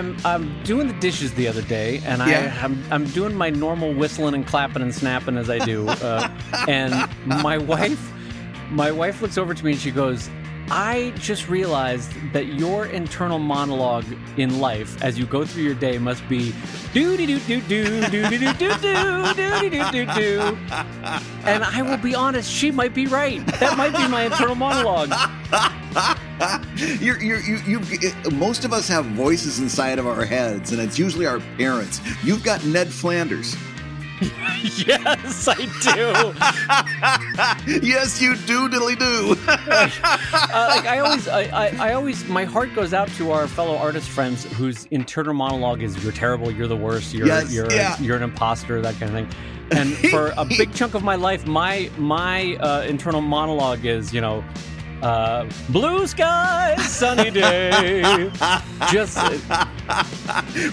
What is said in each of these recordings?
I'm I'm doing the dishes the other day, and Yeah. I I'm, I'm doing my normal whistling and clapping and snapping as I do, uh, and my wife my wife looks over to me and she goes. I just realized that your internal monologue in life as you go through your day must be do do do do do do do do do do do do do and I will be honest, she might be right. That might be my internal monologue. you're, you're, you, you, it- most of us have voices inside of our heads, and it's usually our parents. You've got Ned Flanders. yes, I do. yes, you do, diddly do. Uh, like I always, I, I, I always, my heart goes out to our fellow artist friends whose internal monologue is "You're terrible, you're the worst, you're, Yes, you're, yeah. you're an imposter," that kind of thing. And for a big chunk of my life, my my uh, internal monologue is, you know, uh, blue skies, sunny day. Just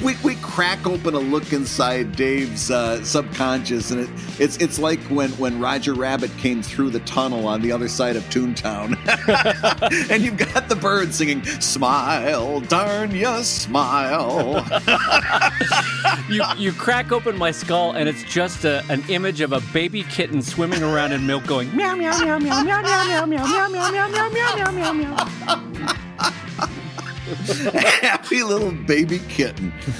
we, we crack open a look inside Dave's uh, subconscious, and it, it's it's like when, when Roger Rabbit came through the tunnel on the other side of Toontown, and you've got the bird singing "Smile, darn ya, smile." you you crack open my skull and it's just a, an image of a baby kitten swimming around in milk going meow meow meow meow meow meow meow meow meow meow meow meow meow meow meow Happy little baby kitten.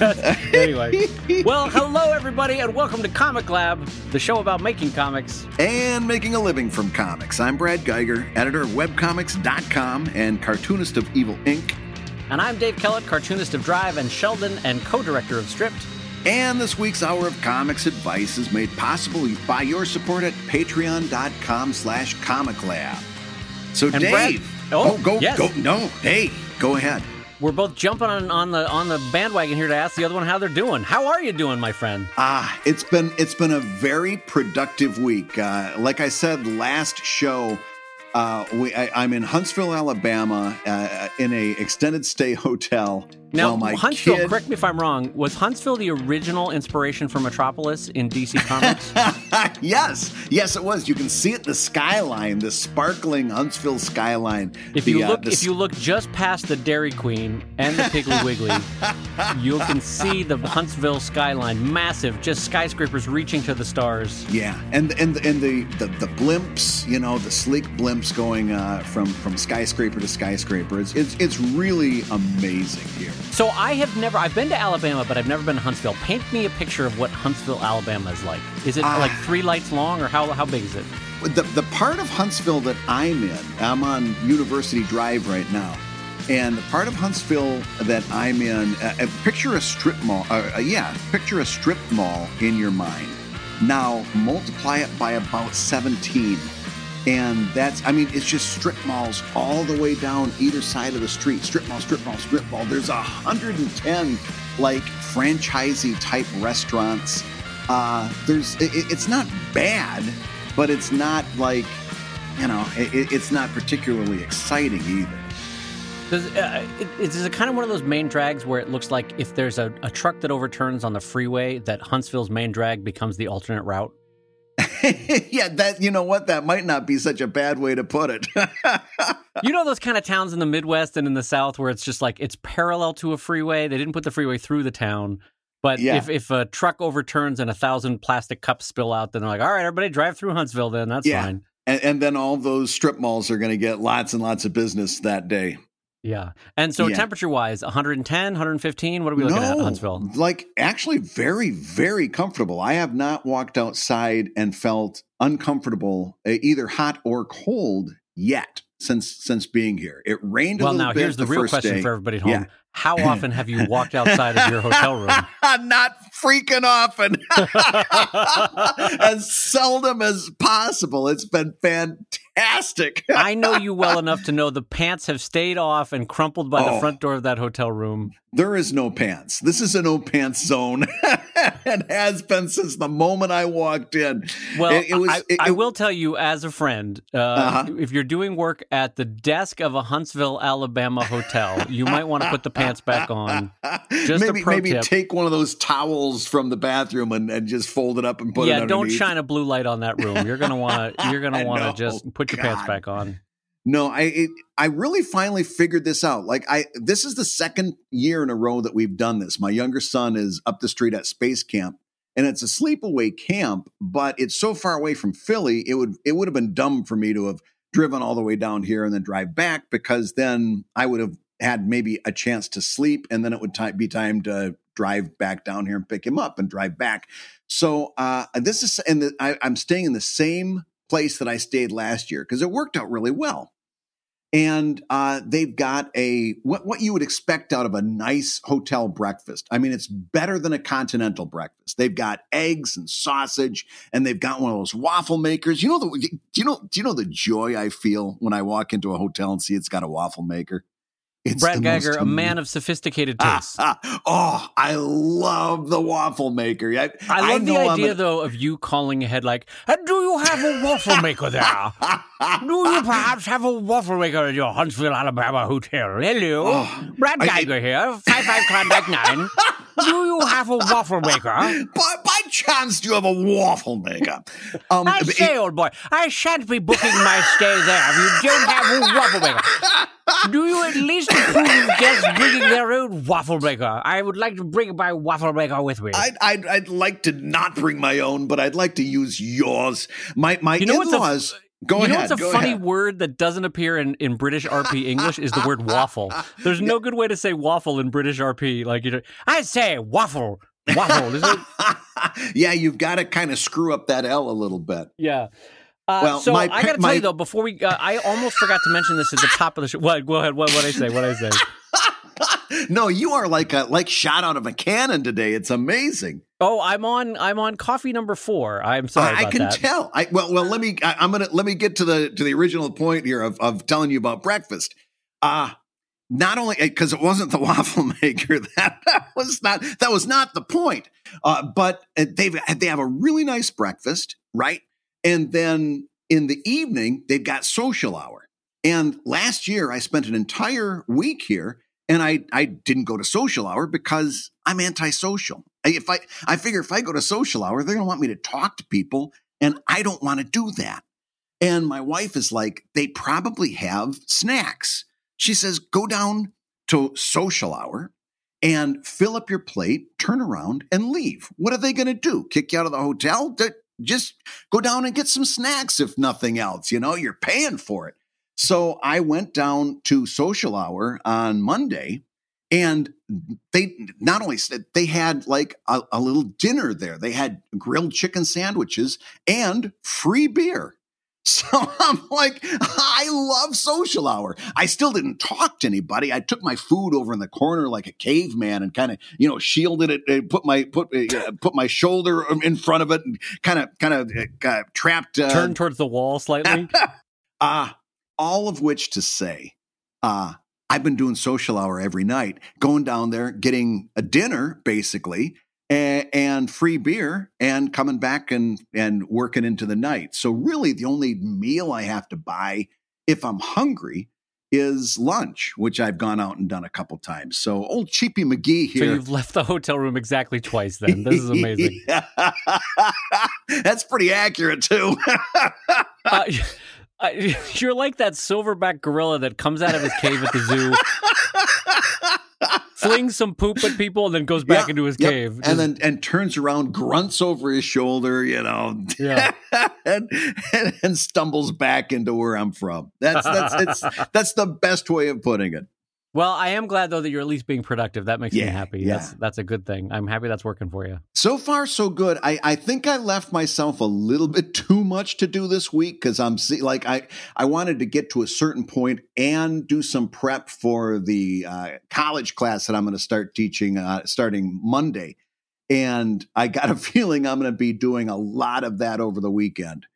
anyway well hello everybody and welcome to comic lab the show about making comics and making a living from comics. I'm Brad Guigar, editor of webcomics.com and cartoonist of Evil Inc. and i'm dave kellett cartoonist of drive and sheldon and co-director of stripped And this week's Hour of Comics Advice is made possible by your support at patreon.com slash comic lab. So And Dave, Brad- oh, go, yes. go, no, hey, go ahead. we're both jumping on, on the on the bandwagon here to ask the other one how they're doing how are you doing my friend Ah, it's been it's been a very productive week. Uh, like I said last show, uh, we, I, I'm in Huntsville, Alabama, uh, in a extended stay hotel. Now my huntsville kid, correct me if i'm wrong was huntsville the original inspiration for metropolis in dc comics yes, yes, it was. You can see it, the skyline, the sparkling Huntsville skyline. If The, you uh, look, the if you look just past the Dairy Queen and the Piggly Wiggly, you can see the Huntsville skyline, massive, just skyscrapers reaching to the stars. Yeah, and and and the, the the blimps, you know, the sleek blimps going uh, from from skyscraper to skyscraper. It's, it's it's really amazing here. So I have never, I've been to Alabama, but I've never been to Huntsville. Paint me a picture of what Huntsville, Alabama is like. Is it Ah. like three lights long, or how how big is it? The the part of Huntsville that I'm in, I'm on University Drive right now, and the part of Huntsville that I'm in, uh, uh, picture a strip mall. Uh, uh, yeah, picture a strip mall in your mind. Now multiply it by about 17. And that's, I mean, it's just strip malls all the way down either side of the street. Strip mall, strip mall, strip mall. There's a 110 like franchisee type restaurants. Uh, there's, it, it's not bad, but it's not like, you know, it, it's not particularly exciting either. Does, uh, it- is it kind of one of those main drags where it looks like if there's a, a truck that overturns on the freeway, that Huntsville's main drag becomes the alternate route? yeah, that you know what, that might not be such a bad way to put it. You know those kind of towns in the Midwest and in the South where it's just like it's parallel to a freeway. They didn't put the freeway through the town, but Yeah. if if a truck overturns and a thousand plastic cups spill out, then they're like, "All right, everybody, drive through Huntsville." Then that's Yeah. fine. and, and then all those strip malls are going to get lots and lots of business that day. Yeah. And so Yeah. temperature wise, 110, 115. What are we looking at, Huntsville? Like actually very, very comfortable. I have not walked outside and felt uncomfortable, either hot or cold yet since since being here. It rained a Well, now here's the, real first question day. for everybody at home: Yeah. How often have you walked outside of your hotel room? not freaking often. as seldom as possible. It's been fantastic. I know you well enough to know the pants have stayed off and crumpled by the Oh. front door of that hotel room. There is no pants. This is a no pants zone. and has been since the moment I walked in. Well, It- it was- I, it- I will tell you as a friend, uh, Uh-huh. if you're doing work at the desk of a Huntsville, Alabama hotel, you might want to put the pants back on. Just maybe maybe tip. take one of those towels from the bathroom and, and just fold it up and put it on. yeah, don't shine a blue light on that room. You're gonna want to. You're gonna want to just put your pants back on. No, I it, I really finally figured this out. Like I this is the second year in a row that we've done this. My younger son is up the street at Space Camp and it's a sleepaway camp, but it's so far away from Philly, it would it would have been dumb for me to have driven all the way down here and then drive back because then I would have had maybe a chance to sleep and then it would t- be time to drive back down here and pick him up and drive back. So uh, this is and I, I'm staying in the same place that I stayed last year because it worked out really well and uh, they've got a what, what you would expect out of a nice hotel breakfast. I mean, it's better than a continental breakfast. They've got eggs and sausage, and they've got one of those waffle makers. You know the do you know do you know the joy I feel when I walk into a hotel and see it's got a waffle maker? It's Brad Guigar, a man of sophisticated taste. Ah, ah, oh, I love the waffle maker. I, I love I the idea, though, of you calling ahead like, "Do you have a waffle maker there? Do you perhaps have a waffle maker in your Huntsville, Alabama hotel? Hello, oh, Brad Guigar I, here, five five Klondike nine. Do you have a waffle maker? By, by chance, do you have a waffle maker? Um, I say, it, old boy, I shan't be booking my stay there if you don't have a waffle maker. Do you at least approve of guests bringing their own waffle maker? I would like to bring my waffle maker with me. I'd, I'd, I'd like to not bring my own, but I'd like to use yours. My my you know in-laws. Go you ahead. know what's a funny ahead. word that doesn't appear in, in British RP English is the word waffle. There's no good way to say waffle in British RP. Like you know, I say waffle, waffle. yeah, you've got to kind of screw up that L a little bit. Yeah. Uh, well, so my, I got to tell you though, before we, uh, I almost forgot to mention this at the top of the show. What? Go ahead. What? What I say? What I say? no, you are like a like shot out of a cannon today. It's amazing. Oh, I'm on. I'm on coffee number four. I'm sorry. I, I can that. tell. I well, well. Let me. I, am gonna let me get to the to the original point here of of telling you about breakfast. Uh not only because it wasn't the waffle maker that, that was not that was not the point. Uh, but uh, they've they have a really nice breakfast, right? And then in the evening, they've got social hour. And last year, I spent an entire week here and I, I didn't go to social hour because I'm antisocial. If I, I figure if I go to social hour, they're going to want me to talk to people and I don't want to do that. And my wife is like, they probably have snacks. She says, go down to social hour and fill up your plate, turn around and leave. What are they going to do? Kick you out of the hotel? just go down and get some snacks if nothing else. You know, you're paying for it. So I went down to social hour on Monday and they not only said they had like a, a little dinner there, they had grilled chicken sandwiches and free beer. So I'm like, I love social hour. I still didn't talk to anybody. I took my food over in the corner like a caveman and kind of, you know, shielded it, put my put uh, put my shoulder in front of it, and kind of kind of uh, trapped. Uh, Turned towards the wall slightly. Ah, uh, all of which to say, uh, I've been doing social hour every night, going down there, getting a dinner basically, and, and free beer and coming back and and working into the night. So really the only meal I have to buy if I'm hungry is lunch, which I've gone out and done a couple times. So old Cheapy McGee here. So you've left the hotel room exactly twice then. This is amazing. That's pretty accurate too. uh, you're like that silverback gorilla that comes out of his cave at the zoo flings some poop at people and then goes back yeah, into his yep. cave. And then and turns around, grunts over his shoulder, you know, yeah. and, and, and, stumbles back into where I'm from. That's that's it's that's the best way of putting it. Well, I am glad though that you're at least being productive. That makes yeah, me happy. Yeah. That's that's a good thing. I'm happy that's working for you. So far, so good. I, I think I left myself a little bit too much to do this week because I'm see, like I I wanted to get to a certain point and do some prep for the uh, college class that I'm going to start teaching uh, starting Monday, and I got a feeling I'm going to be doing a lot of that over the weekend.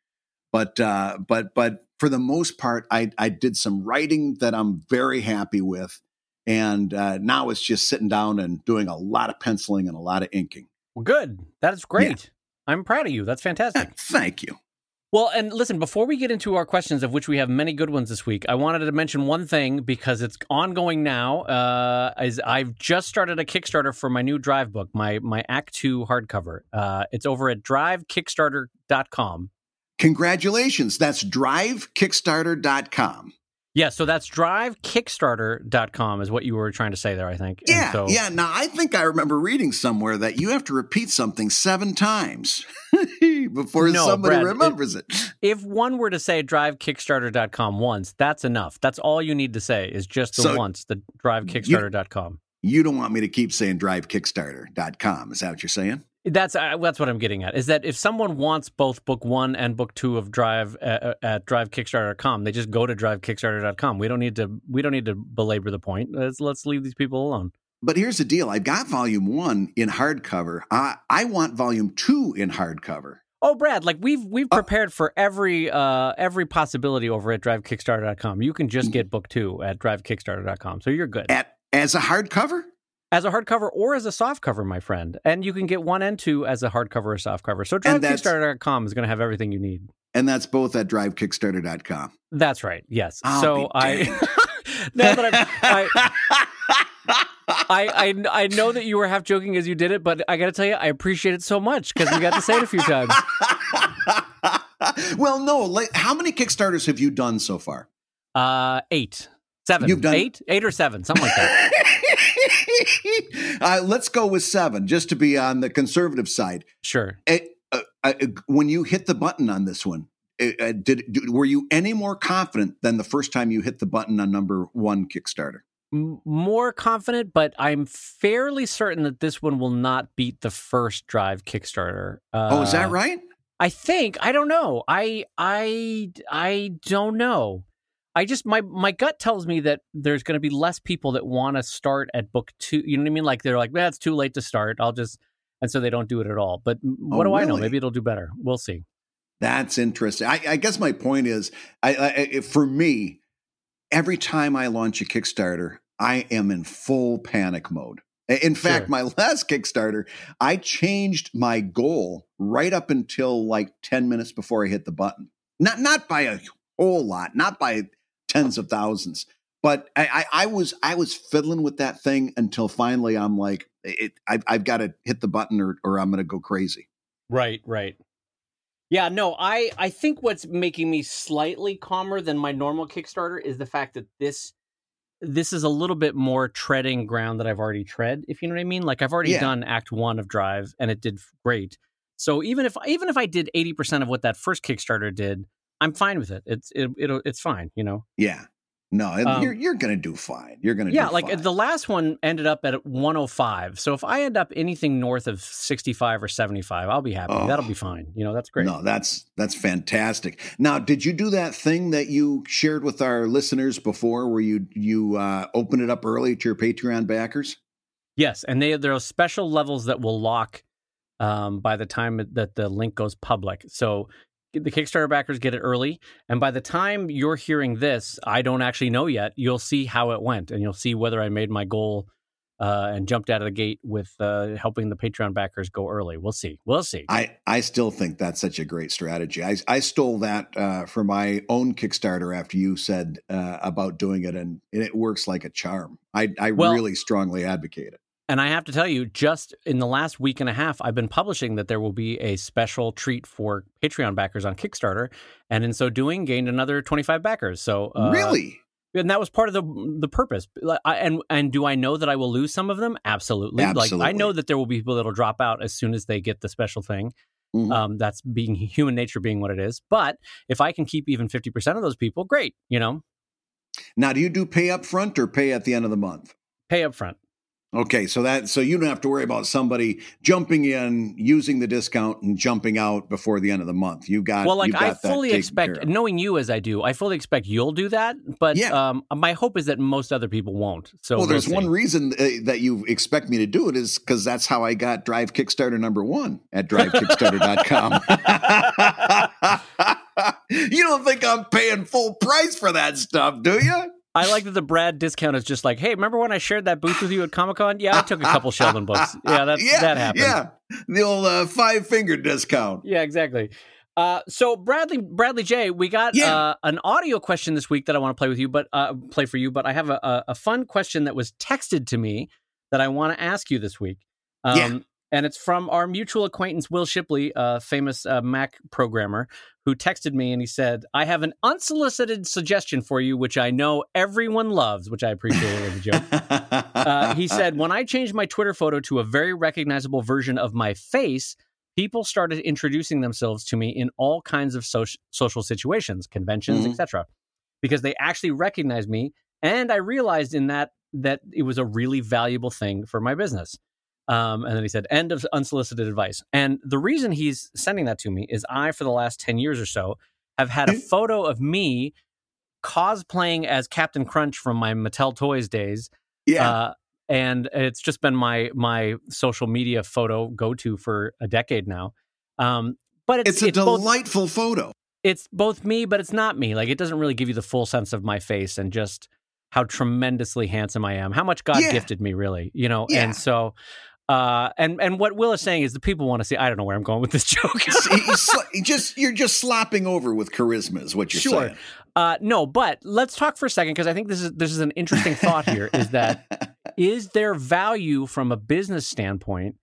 But uh, but but for the most part, I, I did some writing that I'm very happy with. And uh, now it's just sitting down and doing a lot of penciling and a lot of inking. Well, good. That's great. Yeah. I'm proud of you. That's fantastic. Uh, thank you. Well, and listen, before we get into our questions, of which we have many good ones this week, I wanted to mention one thing because it's ongoing now. Uh, is I've just started a Kickstarter for my new Drive book, my my Act Two hardcover. Uh, it's over at DriveKickstarter.com. Congratulations. That's drivekickstarter.com. Yeah, so that's drivekickstarter.com is what you were trying to say there, I think. Yeah, so, yeah. Now I think I remember reading somewhere that you have to repeat something seven times before No, somebody Brad, it- remembers it. If one were to say drivekickstarter.com once, that's enough. That's all you need to say is just the So- once, the drivekickstarter.com. You don't want me to keep saying drivekickstarter.com. Is that what you're saying? That's uh, that's what I'm getting at. Is that if someone wants both book one and book two of Drive uh, at drivekickstarter.com, they just go to drivekickstarter.com. We don't need to we don't need to belabor the point. Let's let's leave these people alone. But here's the deal. I've got volume one in hardcover. I, I want volume two in hardcover. Oh, Brad, like we've we've Oh. prepared for every uh every possibility over at drivekickstarter.com. You can just get book two at drivekickstarter.com, so you're good At as a hardcover? As a hardcover or as a softcover, my friend. And you can get one and two as a hardcover or softcover. So drivekickstarter.com is going to have everything you need. And that's both at drivekickstarter.com. That's right. Yes. I'll so I now that I I, I I know that you were half joking as you did it, but I got to tell you, I appreciate it so much because we got to say it a few times. well, no. Like, how many Kickstarters have you done so far? Uh, eight, seven, You've done- eight, eight or seven, something like that. uh, let's go with seven, just to be on the conservative side. Sure. Eh, uh, uh, when you hit the button on this one, uh, uh, did, did were you any more confident than the first time you hit the button on number one Kickstarter? More confident, but I'm fairly certain that this one will not beat the first Drive Kickstarter. Uh, oh, is that right? I think I don't know. I I I don't know. I just my my gut tells me that there's going to be less people that want to start at book two. You know what I mean? Like they're like, "Man, it's too late to start. I'll just," and so they don't do it at all. But oh, what Oh, do I know? Maybe it'll do better. We'll see. That's interesting. I, I guess my point is, I, I, for me, every time I launch a Kickstarter, I am in full panic mode. In fact, Sure. my last Kickstarter, I changed my goal right up until like 10 minutes before I hit the button. Not not by a whole lot, not by tens of thousands, but I, I, I was I was fiddling with that thing until finally I'm like, it, I, I've got to hit the button or, or I'm going to go crazy. Right, right. Yeah, no, I I think what's making me slightly calmer than my normal Kickstarter is the fact that this this is a little bit more treading ground that I've already tread, if you know what I mean. Like I've already Yeah. done act 1 of Drive and it did great. So even if even if I did 80% of what that first Kickstarter did, I'm fine with it. It's it, it'll it's fine, you know. Yeah. No, Um, you're you're gonna do fine. You're gonna Yeah, do like fine. the last one ended up at 105. So if I end up anything north of 65 or 75, I'll be happy. Oh. That'll be fine. You know, that's great. No, that's that's fantastic. Now, did you do that thing that you shared with our listeners before, where you you uh, open it up early to your Patreon backers? Yes, and they there are special levels that will lock um, by the time that the link goes public. So the Kickstarter backers get it early, and by the time you're hearing this, I don't actually know yet. You'll see how it went, and you'll see whether I made my goal uh, and jumped out of the gate with uh, helping the Patreon backers go early. We'll see. We'll see. I I still think that's such a great strategy. I I stole that uh, for my own Kickstarter after you said uh, about doing it, and, and it works like a charm. I I Well- really strongly advocate it. And I have to tell you, just in the last week and a half, I've been publishing that there will be a special treat for Patreon backers on Kickstarter, and in so doing, gained another 25 backers. So uh, really? and that was part of the the purpose. And and do I know that I will lose some of them? Absolutely. Like I know that there will be people that'll drop out as soon as they get the special thing. Mhm. Um, that's being human nature being what it is. But if I can keep even 50 percent of those people, great. You know, Now, do you do pay up front or pay at the end of the month? pay up front. Okay, so that so you don't have to worry about somebody jumping in, using the discount, and jumping out before the end of the month. You got well, like I fully expect, knowing you as I do, I fully expect you'll do that. But Yeah. um, my hope is that most other people won't. So well, there's we'll one reason uh, that you expect me to do it is because that's how I got Drive Kickstarter number one at drivekickstarter.com. you don't think I'm paying full price for that stuff, do you? I like that the Brad discount is just like, hey, remember when I shared that booth with you at Comic Con? Yeah, I took a couple Sheldon books. Yeah, that yeah, that happened. Yeah, the old uh, five finger discount. Yeah, exactly. Uh, so Bradley, Bradley J, we got Yeah. uh, an audio question this week that I want to play with you, but uh, play for you. But I have a, a, a fun question that was texted to me that I want to ask you this week. Um, Yeah. And it's from our mutual acquaintance Wil Shipley, a famous uh, Mac programmer, who texted me and he said, "I have an unsolicited suggestion for you, which I know everyone loves, which I appreciate as a joke." uh, he said, "When I changed my Twitter photo to a very recognizable version of my face." People started introducing themselves to me in all kinds of social social situations, conventions, Mhm. etc., because they actually recognized me, and I realized in that that it was a really valuable thing for my business. Um, and then he said, end of unsolicited advice. And the reason he's sending that to me is I, for the last 10 years or so, have had a Hmm. photo of me cosplaying as Captain Crunch from my Mattel Toys days. yeah. Uh, and it's just been my my social media photo go to for a decade now. Um, but it's, it's a it's both delightful photo. it's both me, but it's not me. Like it doesn't really give you the full sense of my face and just how tremendously handsome I am, how much God Yeah. gifted me, really, you know. Yeah. And so, uh, and and what Wil is saying is the people want to see. I don't know where I'm going with this joke. Just you're just slopping over with charisma, is what you're Sure. saying. uh, no, but let's talk for a second because I think this is this is an interesting thought here. Is that is there value from a business standpoint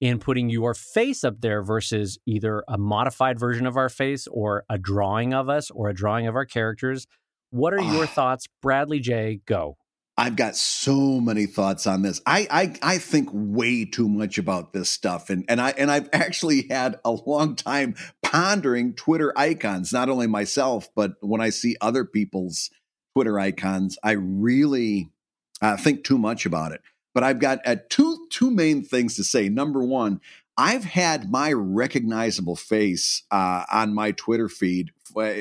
in putting your face up there versus either a modified version of our face or a drawing of us or a drawing of our characters? What are your Ah. thoughts, Bradley J? Go. I've got so many thoughts on this. I, I I think way too much about this stuff, and and I and I've actually had a long time pondering Twitter icons. Not only myself, but when I see other people's Twitter icons, I really uh, think too much about it. But I've got uh, two two main things to say. Number one, I've had my recognizable face uh, on my Twitter feed Uh,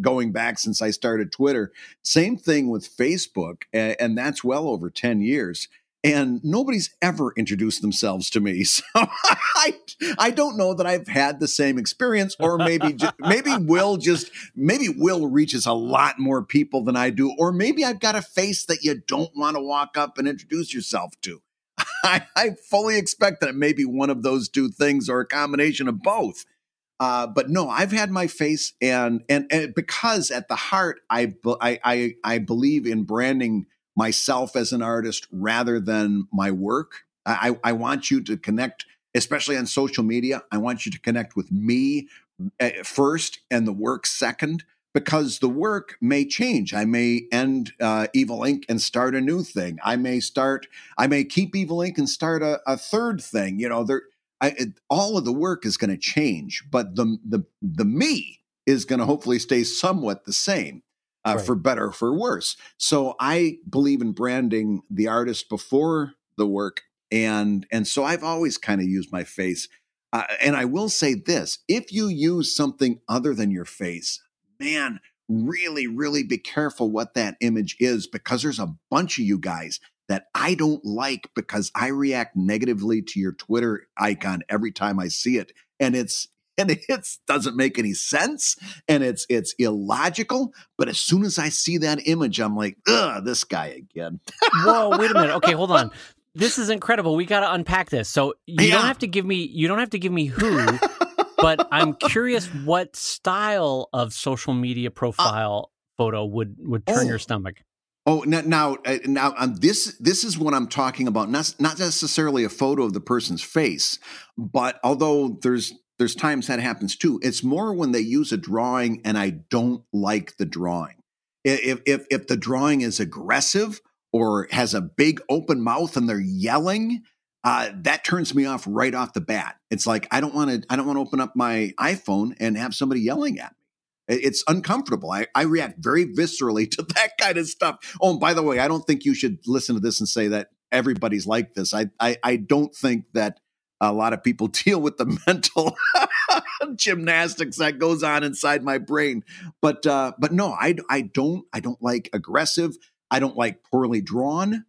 going back since I started Twitter. Same thing with Facebook, and that's well over 10 years. And nobody's ever introduced themselves to me. So I, I don't know that I've had the same experience, or maybe, ju- maybe Wil just, maybe Wil reaches a lot more people than I do, or maybe I've got a face that you don't want to walk up and introduce yourself to. I, I fully expect that it may be one of those two things or a combination of both. Uh, but no, I've had my face, and and, and because at the heart, I, I I believe in branding myself as an artist rather than my work. I I want you to connect, especially on social media. I want you to connect with me uh, first, and the work second. Because the work may change. I may end uh, Evil Inc. and start a new thing. I may start. I may keep Evil Inc. and start a, a third thing. You know, there I, it, all of the work is going to change, but the the the me is going to hopefully stay somewhat the same, uh, Right. for better or for worse. So I believe in branding the artist before the work, and and so I've always kind of used my face. Uh, and I will say this: if you use something other than your face, man, really, really be careful what that image is, because there's a bunch of you guys that I don't like because I react negatively to your Twitter icon every time I see it. And it's and it doesn't make any sense and it's it's illogical. But as soon as I see that image, I'm like, ugh, this guy again. Whoa, wait a minute. Okay, hold on. This is incredible. We got to unpack this. So you Yeah. don't have to give me you don't have to give me who, but I'm curious what style of social media profile photo would would turn Uh, oh. your stomach. Oh, now, now, uh, now um, this this is what I'm talking about. Not not necessarily a photo of the person's face, but although there's there's times that happens too. It's more when they use a drawing and I don't like the drawing. If if if the drawing is aggressive or has a big open mouth and they're yelling, uh, that turns me off right off the bat. It's like I don't want to I don't want to open up my iPhone and have somebody yelling at me. It- It's uncomfortable. I, I react very viscerally to that kind of stuff. Oh, and by the way, I don't think you should listen to this and say that everybody's like this. I I, I don't think that a lot of people deal with the mental gymnastics that goes on inside my brain. But uh, but no, I I don't I don't like aggressive. I don't like poorly drawn.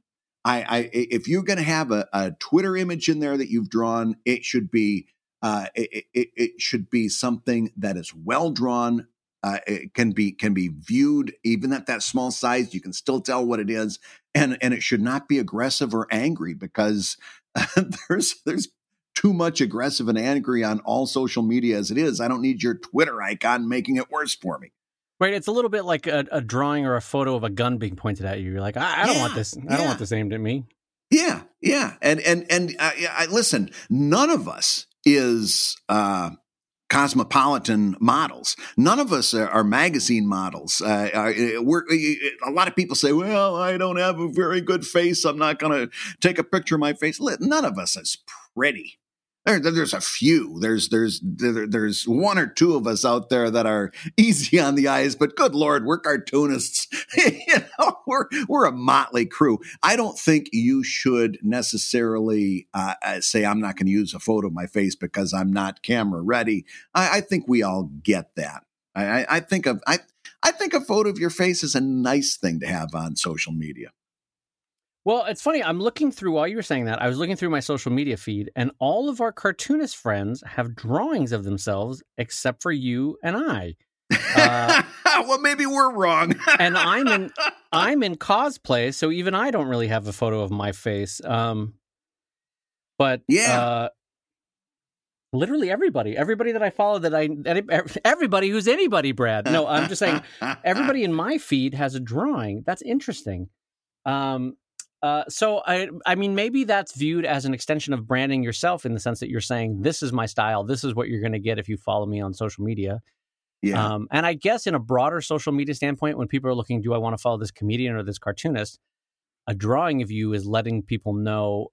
I, I if you're going to have a, a Twitter image in there that you've drawn, it should be uh, it, it, it should be something that is well drawn. Uh, it can be can be viewed even at that small size. You can still tell what it is, and and it should not be aggressive or angry because there's there's too much aggressive and angry on all social media as it is. I don't need your Twitter icon making it worse for me. Right, it's a little bit like a, a drawing or a photo of a gun being pointed at you. You're like, I, I don't want this. I don't want this aimed at me. Yeah, Yeah, and and and uh, I, listen, none of us is uh, cosmopolitan models. None of us are, are magazine models. Uh, uh we're, a lot of people say, "Well, I don't have a very good face. I'm not going to take a picture of my face." None of us is pretty. There, there's a few. There's there's there, there's one or two of us out there that are easy on the eyes, but good lord, we're cartoonists. you know, we're we're a motley crew. I don't think you should necessarily uh, uh say I'm not going to use a photo of my face because I'm not camera ready. I, I think we all get that. I, I think of I I think a photo of your face is a nice thing to have on social media. Well, it's funny. I'm looking through while you were saying that. I was looking through my social media feed, and all of our cartoonist friends have drawings of themselves, except for you and I. Uh, well, maybe we're wrong. and I'm in I'm in cosplay, so even I don't really have a photo of my face. Um, but yeah. Uh, literally everybody, everybody that I follow, that I everybody who's anybody, Brad. No, I'm just saying everybody in my feed has a drawing. That's interesting. Um, uh, so I, I mean, maybe that's viewed as an extension of branding yourself in the sense that you're saying, "This is my style. This is what you're going to get if you follow me on social media." Yeah. Um, and I guess in a broader social media standpoint, when people are looking, "Do I want to follow this comedian or this cartoonist?" A drawing of you is letting people know,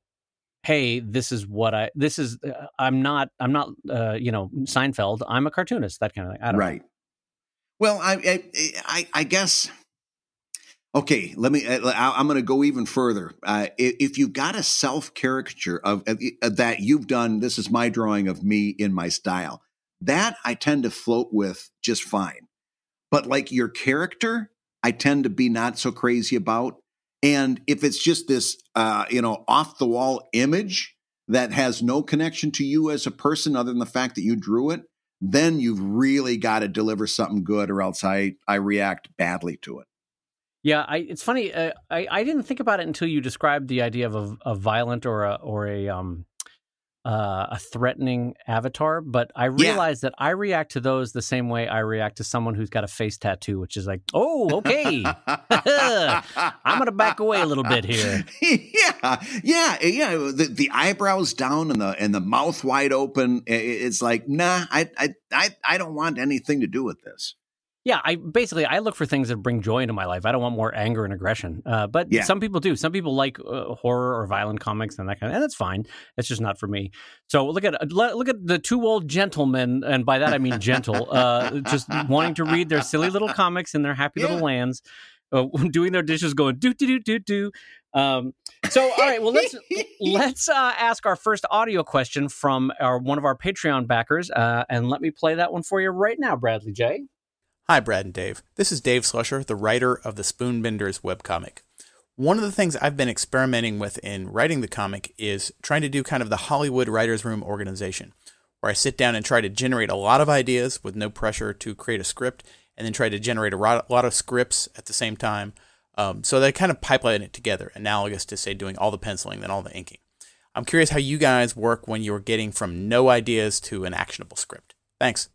"Hey, this is what I. This is. Uh, I'm not. I'm not. Uh, you know, Seinfeld. I'm a cartoonist. That kind of thing. I don't right. Know. Well, I, I, I guess Okay, let me. Uh, I'm going to go even further. Uh, if you've got a self caricature of uh, that you've done, this is my drawing of me in my style. That I tend to float with just fine. But like your character, I tend to be not so crazy about. And if it's just this, uh, you know, off the wall image that has no connection to you as a person other than the fact that you drew it, then you've really got to deliver something good, or else I I react badly to it. Yeah, I, it's funny. Uh, I I didn't think about it until you described the idea of a, a violent or a or a um uh, a threatening avatar. But I realize yeah. that I react to those the same way I react to someone who's got a face tattoo, which is like, oh, okay, I'm gonna back away a little bit here. yeah, yeah, yeah. The, the eyebrows down and the and the mouth wide open. It's like, nah, I I I I don't want anything to do with this yeah, I basically I look for things that bring joy into my life. I don't want more anger and aggression. Uh, but yeah. some people do. Some people like uh, horror or violent comics and that kind of, and that's fine. It's just not for me. So look at look at the two old gentlemen, and by that I mean gentle, uh, just wanting to read their silly little comics in their happy yeah. little lands, uh, doing their dishes, going do do do do do. Um, so all right, well let's let's uh, ask our first audio question from our one of our Patreon backers, uh, and let me play that one for you right now, Bradley J. Hi, Brad and Dave. This is Dave Slusher, the writer of the Spoonbenders webcomic. One of the things I've been experimenting with in writing the comic is trying to do kind of the Hollywood Writers Room organization, where I sit down and try to generate a lot of ideas with no pressure to create a script, and then try to generate a lot of scripts at the same time. Um, so they kind of pipeline it together, analogous to, say, doing all the penciling, then all the inking. I'm curious how you guys work when you're getting from no ideas to an actionable script. Thanks.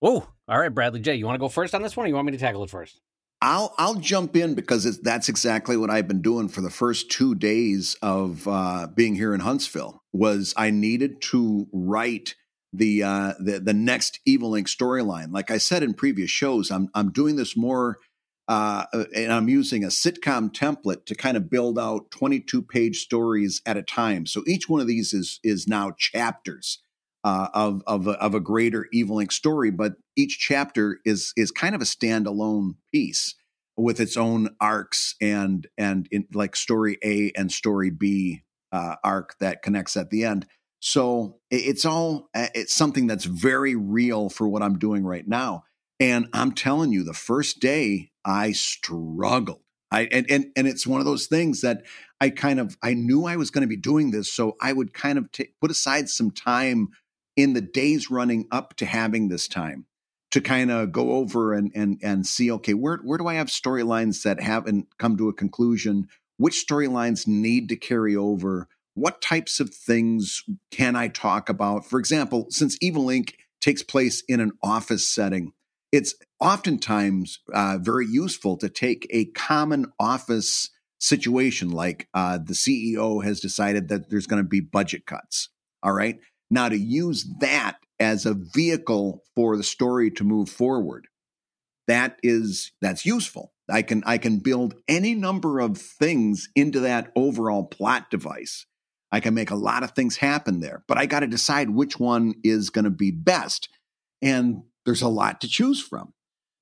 Oh, all right, Bradley J. You want to go first on this one, or you want me to tackle it first? I'll I'll jump in because that's exactly what I've been doing for the first two days of uh, being here in Huntsville. Was I needed to write the uh, the the next Evil Inc. storyline? Like I said in previous shows, I'm I'm doing this more, uh, and I'm using a sitcom template to kind of build out 22 page stories at a time. So each one of these is is now chapters uh, of of a, of a greater Evil Inc. story, but each chapter is is kind of a standalone piece with its own arcs and and in, like story A and story B uh, arc that connects at the end. So it's all uh, it's something that's very real for what I'm doing right now. And I'm telling you, the first day I struggled. I and and, and it's one of those things that I kind of I knew I was going to be doing this, so I would kind of t- put aside some time in the days running up to having this time to kind of go over and and and see okay where where do I have storylines that haven't come to a conclusion which storylines need to carry over what types of things can I talk about for example since Evil Inc takes place in an office setting it's oftentimes uh, very useful to take a common office situation like uh, the CEO has decided that there's going to be budget cuts. All right. Now, to use that as a vehicle for the story to move forward, that is that's useful. I can I can build any number of things into that overall plot device. I can make a lot of things happen there, but I got to decide which one is going to be best. And there's a lot to choose from.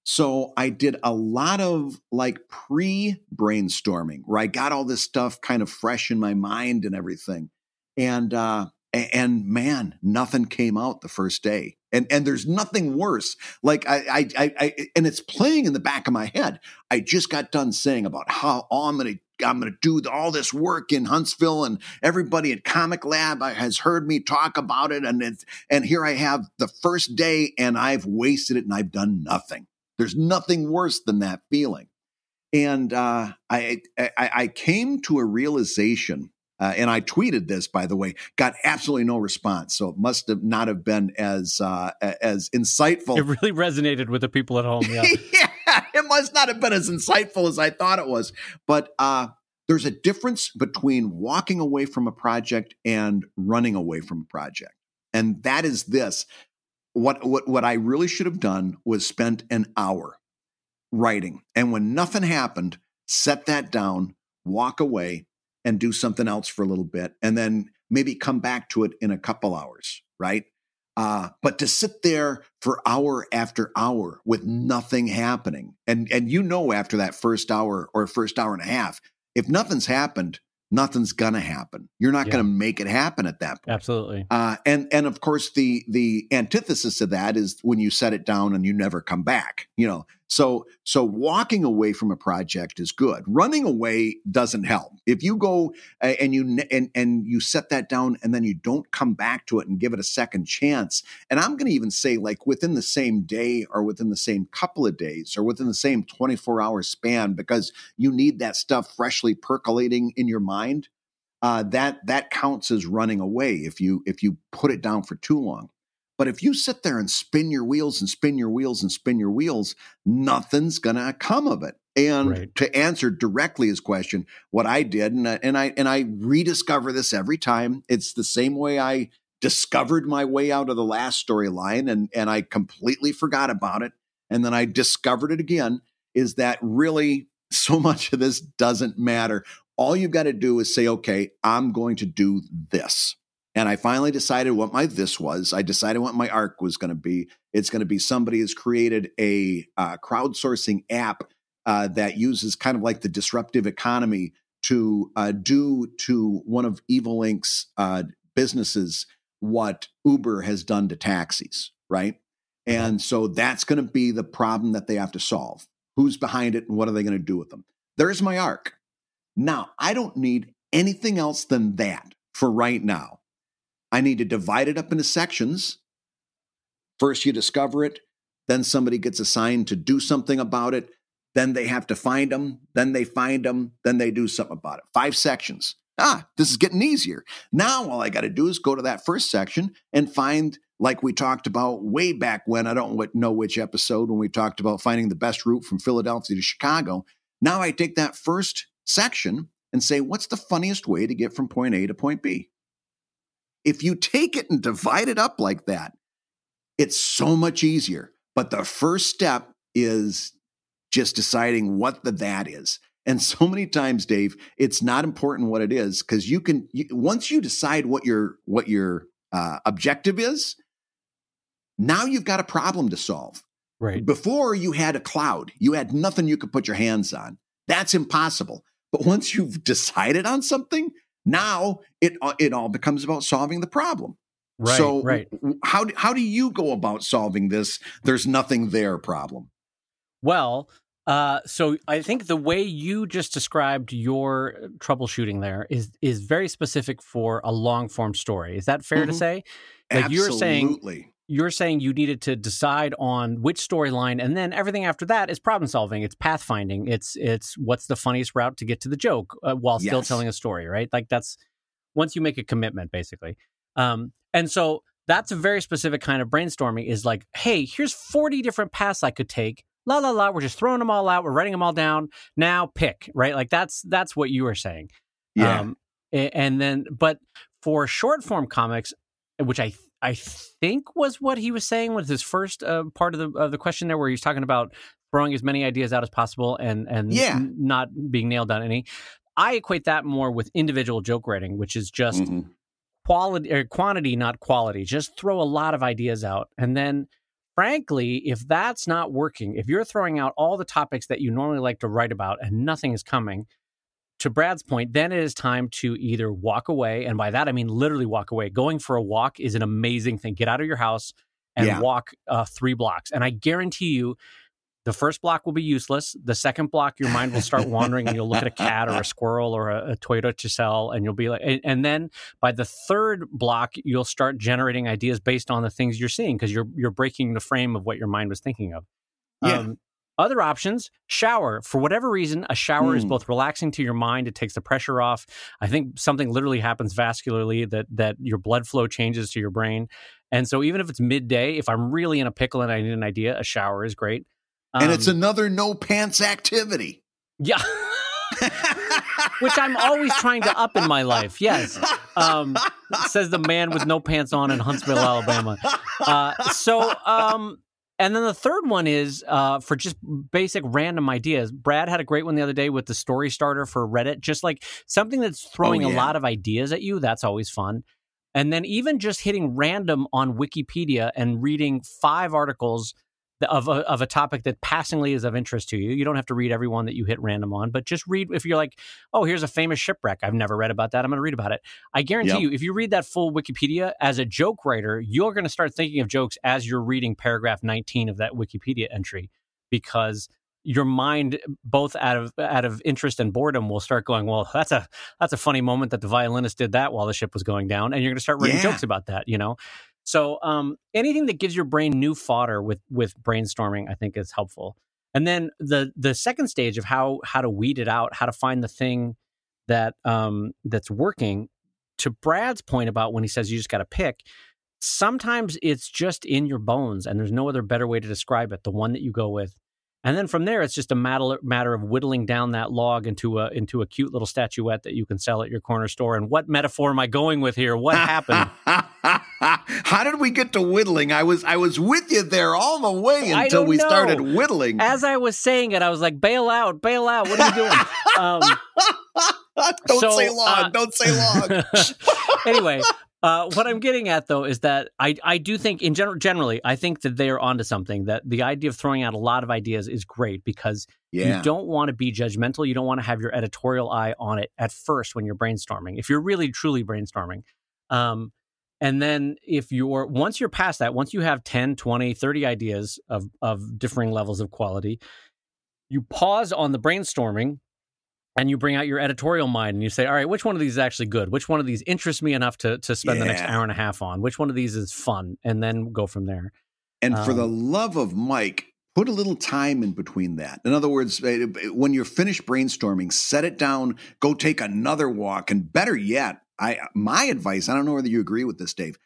So I did a lot of like pre brainstorming where I got all this stuff kind of fresh in my mind and everything. And, uh, and man, nothing came out the first day. And and there's nothing worse. Like I, I, I, I and it's playing in the back of my head. I just got done saying about how oh, I'm gonna I'm to do all this work in Huntsville, and everybody at Comic Lab has heard me talk about it. And it's and here I have the first day, and I've wasted it, and I've done nothing. There's nothing worse than that feeling. And uh, I, I, I came to a realization, uh, and I tweeted this by the way, got absolutely no response. So it must have not have been as uh, as insightful. It really resonated with the people at home. Yeah. yeah, it must not have been as insightful as I thought it was. But uh, there's a difference between walking away from a project and running away from a project, and that is this: what what what I really should have done was spent an hour writing, and when nothing happened, set that down, walk away, and do something else for a little bit, and then maybe come back to it in a couple hours, right? Uh, but to sit there for hour after hour with nothing happening, and and you know after that first hour or first hour and a half, if nothing's happened, nothing's gonna happen. You're not yeah. gonna make it happen at that point. Absolutely. Uh, and and of course the the antithesis of that is when you set it down and you never come back. You know, so so walking away from a project is good. Running away doesn't help. If you go and you and and you set that down and then you don't come back to it and give it a second chance. And I'm going to even say like within the same day or within the same couple of days or within the same 24 hour span because you need that stuff freshly percolating in your mind. Uh, that that counts as running away if you if you put it down for too long. But if you sit there and spin your wheels and spin your wheels and spin your wheels, nothing's going to come of it. And right. to answer directly his question, what I did, and I, and I and I rediscover this every time. It's the same way I discovered my way out of the last storyline, and and I completely forgot about it, and then I discovered it again. Is that really so much of this doesn't matter? All you've got to do is say, okay, I'm going to do this. And I finally decided what my this was. I decided what my arc was going to be. It's going to be somebody has created a uh, crowdsourcing app uh, that uses kind of like the disruptive economy to uh, do to one of Evil Inc.'s uh, businesses what Uber has done to taxis, right? And so that's going to be the problem that they have to solve. Who's behind it and what are they going to do with them? There's my arc. Now, I don't need anything else than that for right now. I need to divide it up into sections. First, you discover it, then somebody gets assigned to do something about it. Then they have to find them. Then they find them. Then they do something about it. Five sections. Ah, this is getting easier. Now, all I got to do is go to that first section and find, like we talked about way back when, I don't know which episode, when we talked about finding the best route from Philadelphia to Chicago. Now I take that first section and say, what's the funniest way to get from point A to point B? If you take it and divide it up like that, it's so much easier. But the first step is just deciding what the that is. And so many times, Dave, it's not important what it is because you can you, once you decide what your what your uh, objective is. Now you've got a problem to solve. Right. Before you had a cloud, you had nothing you could put your hands on. That's impossible. But once you've decided on something, now it uh, it all becomes about solving the problem. Right. So right. how how do you go about solving this? There's nothing there problem. Well, uh, so I think the way you just described your troubleshooting there is is very specific for a long form story. Is that fair mm-hmm. to say? Like Absolutely. you're saying you're saying you needed to decide on which storyline and then everything after that is problem solving it's pathfinding it's it's what's the funniest route to get to the joke uh, while still yes. telling a story right like that's once you make a commitment basically um, and so that's a very specific kind of brainstorming is like hey here's 40 different paths i could take la la la. We're just throwing them all out. We're writing them all down. Now pick, right? Like that's that's what you were saying. Yeah. Um, and then, but for short form comics, which I I think was what he was saying was his first uh, part of the of the question there, where he was talking about throwing as many ideas out as possible and and Yeah. n- not being nailed on any. I equate that more with individual joke writing, which is just Mhm. quality or quantity, not quality. Just throw a lot of ideas out. And then, frankly, if that's not working, if you're throwing out all the topics that you normally like to write about and nothing is coming, to Brad's point, then it is time to either walk away. And by that, I mean literally walk away. Going for a walk is an amazing thing. Get out of your house and Yeah. walk uh, three blocks. And I guarantee you, the first block will be useless. The second block, your mind will start wandering, and you'll look at a cat or a squirrel or a, a Toyota Tercel, and you'll be like, and, and then by the third block, you'll start generating ideas based on the things you're seeing because you're you're breaking the frame of what your mind was thinking of. Yeah. Other options: shower. For whatever reason, a shower is Hmm. both relaxing to your mind. It takes the pressure off. I think something literally happens vascularly that that your blood flow changes to your brain. And so, even if it's midday, if I'm really in a pickle and I need an idea, a shower is great. and it's Um, another no pants activity. yeah, which I'm always trying to up in my life. Yes, um, says the man with no pants on in Huntsville, Alabama. Uh, so, um, and then the third one is uh, for just basic random ideas. Brad had a great one the other day with the story starter for Reddit, just like something that's throwing Oh, a lot of ideas at you. That's always fun. And then even just hitting random on Wikipedia and reading five articles of a, of a topic that passingly is of interest to you. You don't have to read every one that you hit random on, but just read if you're like, oh, here's a famous shipwreck. I've never read about that. I'm going to read about it. I guarantee Yep. you, if you read that full Wikipedia as a joke writer, you're going to start thinking of jokes as you're reading paragraph 19 of that Wikipedia entry because your mind both out of out of interest and boredom will start going well that's a that's a funny moment that the violinist did that while the ship was going down and you're going to start writing Yeah. jokes about that you know so um, anything that gives your brain new fodder with with brainstorming, I think is helpful. And then the the second stage of how how to weed it out, how to find the thing that um, that's working. To Brad's point about when he says you just got to pick, sometimes it's just in your bones, and there's no other better way to describe it. The one that you go with. And then from there, it's just a matter matter of whittling down that log into a into a cute little statuette that you can sell at your corner store. And what metaphor am I going with here? What happened? How did we get to whittling? I was I was with you there all the way until we know. started whittling. As I was saying it, I was like, "Bail out, bail out! What are you doing?" um, don't so, say long. uh, don't say long. anyway, uh, what I'm getting at though is that I I do think in general generally I think that they are onto something. That the idea of throwing out a lot of ideas is great because yeah. you don't want to be judgmental. You don't want to have your editorial eye on it at first when you're brainstorming. If you're really truly brainstorming. Um, and then if you're once you're past that, once you have 10, 20, 30 ideas of of differing levels of quality, you pause on the brainstorming and you bring out your editorial mind and you say, all right, which one of these is actually good? Which one of these interests me enough to to spend the next hour and a half on? Which one of these is fun? And then go from there. And for the Um, love of Mike, put a little time in between that. In other words, eh, when you're finished brainstorming, set it down, go take another walk, and better yet, I my advice, I don't know whether you agree with this, Dave,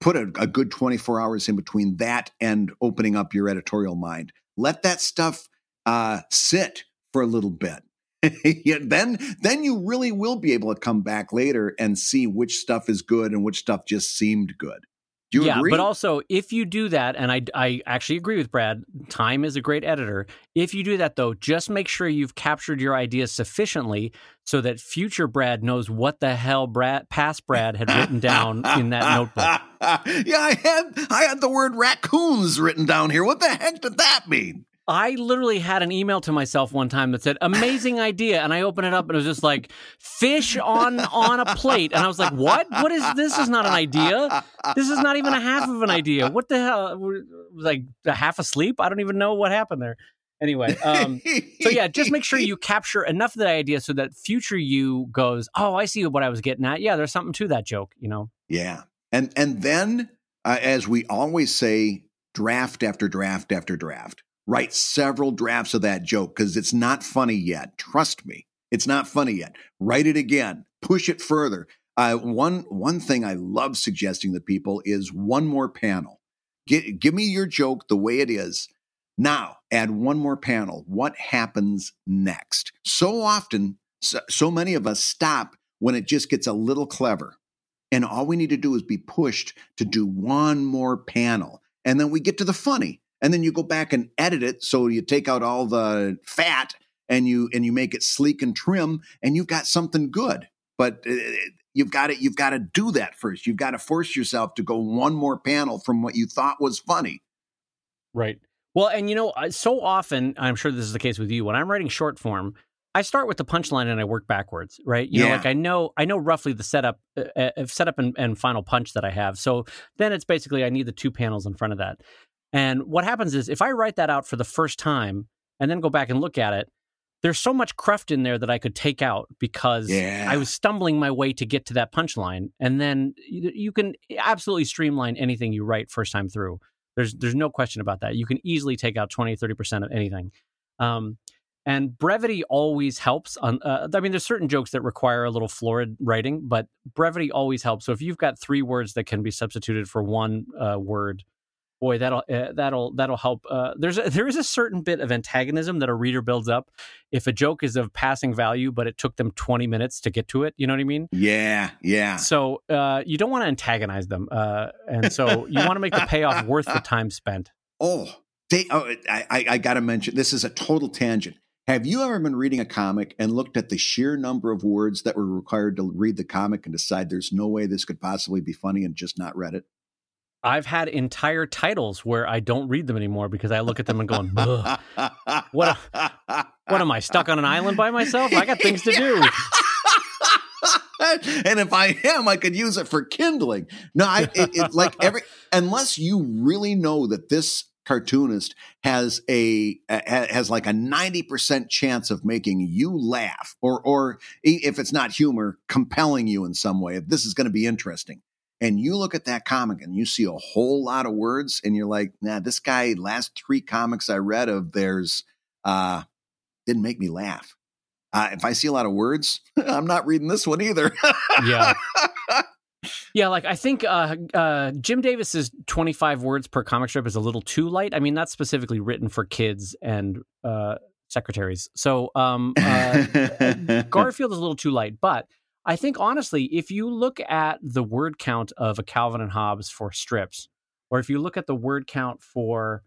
put a, a good 24 hours in between that and opening up your editorial mind. Let that stuff uh, sit for a little bit. yeah, then then you really will be able to come back later and see which stuff is good and which stuff just seemed good. Do you yeah, agree? but also if you do that, and I, I actually agree with Brad, time is a great editor. If you do that though, just make sure you've captured your ideas sufficiently so that future Brad knows what the hell Brad past Brad had written down in that notebook. yeah, I had I had the word raccoons written down here. What the heck did that mean? I literally had an email to myself one time that said "amazing idea," and I opened it up and it was just like fish on on a plate, and I was like, "What? What is this? Is not an idea. This is not even a half of an idea. What the hell? Like half asleep? I don't even know what happened there." Anyway, um, so yeah, just make sure you capture enough of that idea so that future you goes, "Oh, I see what I was getting at. Yeah, there's something to that joke." You know. Yeah, and and then uh, as we always say, draft after draft after draft. Write several drafts of that joke because it's not funny yet. Trust me, it's not funny yet. Write it again. Push it further. Uh, one one thing I love suggesting to people is one more panel. Get, give me your joke the way it is. Now, add one more panel. What happens next? So often, so, so many of us stop when it just gets a little clever. And all we need to do is be pushed to do one more panel. And then we get to the funny. And then you go back and edit it so you take out all the fat and you and you make it sleek and trim and you've got something good. But uh, you've got to you've got to do that first. You've got to force yourself to go one more panel from what you thought was funny. Right. Well, and you know, so often, I'm sure this is the case with you. When I'm writing short form, I start with the punchline and I work backwards, right? You Yeah. know, like I know, I know roughly the setup, uh, uh, setup and, and final punch that I have. So then it's basically I need the two panels in front of that. And what happens is if I write that out for the first time and then go back and look at it, there's so much cruft in there that I could take out because Yeah. I was stumbling my way to get to that punchline. And then you, can absolutely streamline anything you write first time through. There's there's no question about that. You can easily take out 20, 30% of anything. Um, and brevity always helps. On, uh, I mean, there's certain jokes that require a little florid writing, but brevity always helps. So if you've got three words that can be substituted for one uh, word, boy, that'll uh, that'll that'll help. Uh, there's a, there is a certain bit of antagonism that a reader builds up if a joke is of passing value, but it took them 20 minutes to get to it. You know what I mean? Yeah, yeah. So uh, you don't want to antagonize them, uh, and so you want to make the payoff worth the time spent. Oh, they, oh I, I, I got to mention this is a total tangent. Have you ever been reading a comic and looked at the sheer number of words that were required to read the comic and decide there's no way this could possibly be funny and just not read it? I've had entire titles where I don't read them anymore because I look at them and going, "Ugh, What "What am I stuck on an island by myself? I got things to do." and if I am, I could use it for kindling. No, I it, it, like every unless you really know that this cartoonist has a ha- has like a 90% chance of making you laugh or or if it's not humor compelling you in some way this is going to be interesting and you look at that comic and you see a whole lot of words and you're like nah this guy last three comics i read of theirs uh didn't make me laugh uh, if i see a lot of words i'm not reading this one either Yeah. Yeah, like I think uh, uh, Jim Davis's 25 words per comic strip is a little too light. I mean, that's specifically written for kids and uh, secretaries. So um, uh, Garfield is a little too light, but I think honestly, if you look at the word count of a Calvin and Hobbes for strips, or if you look at the word count for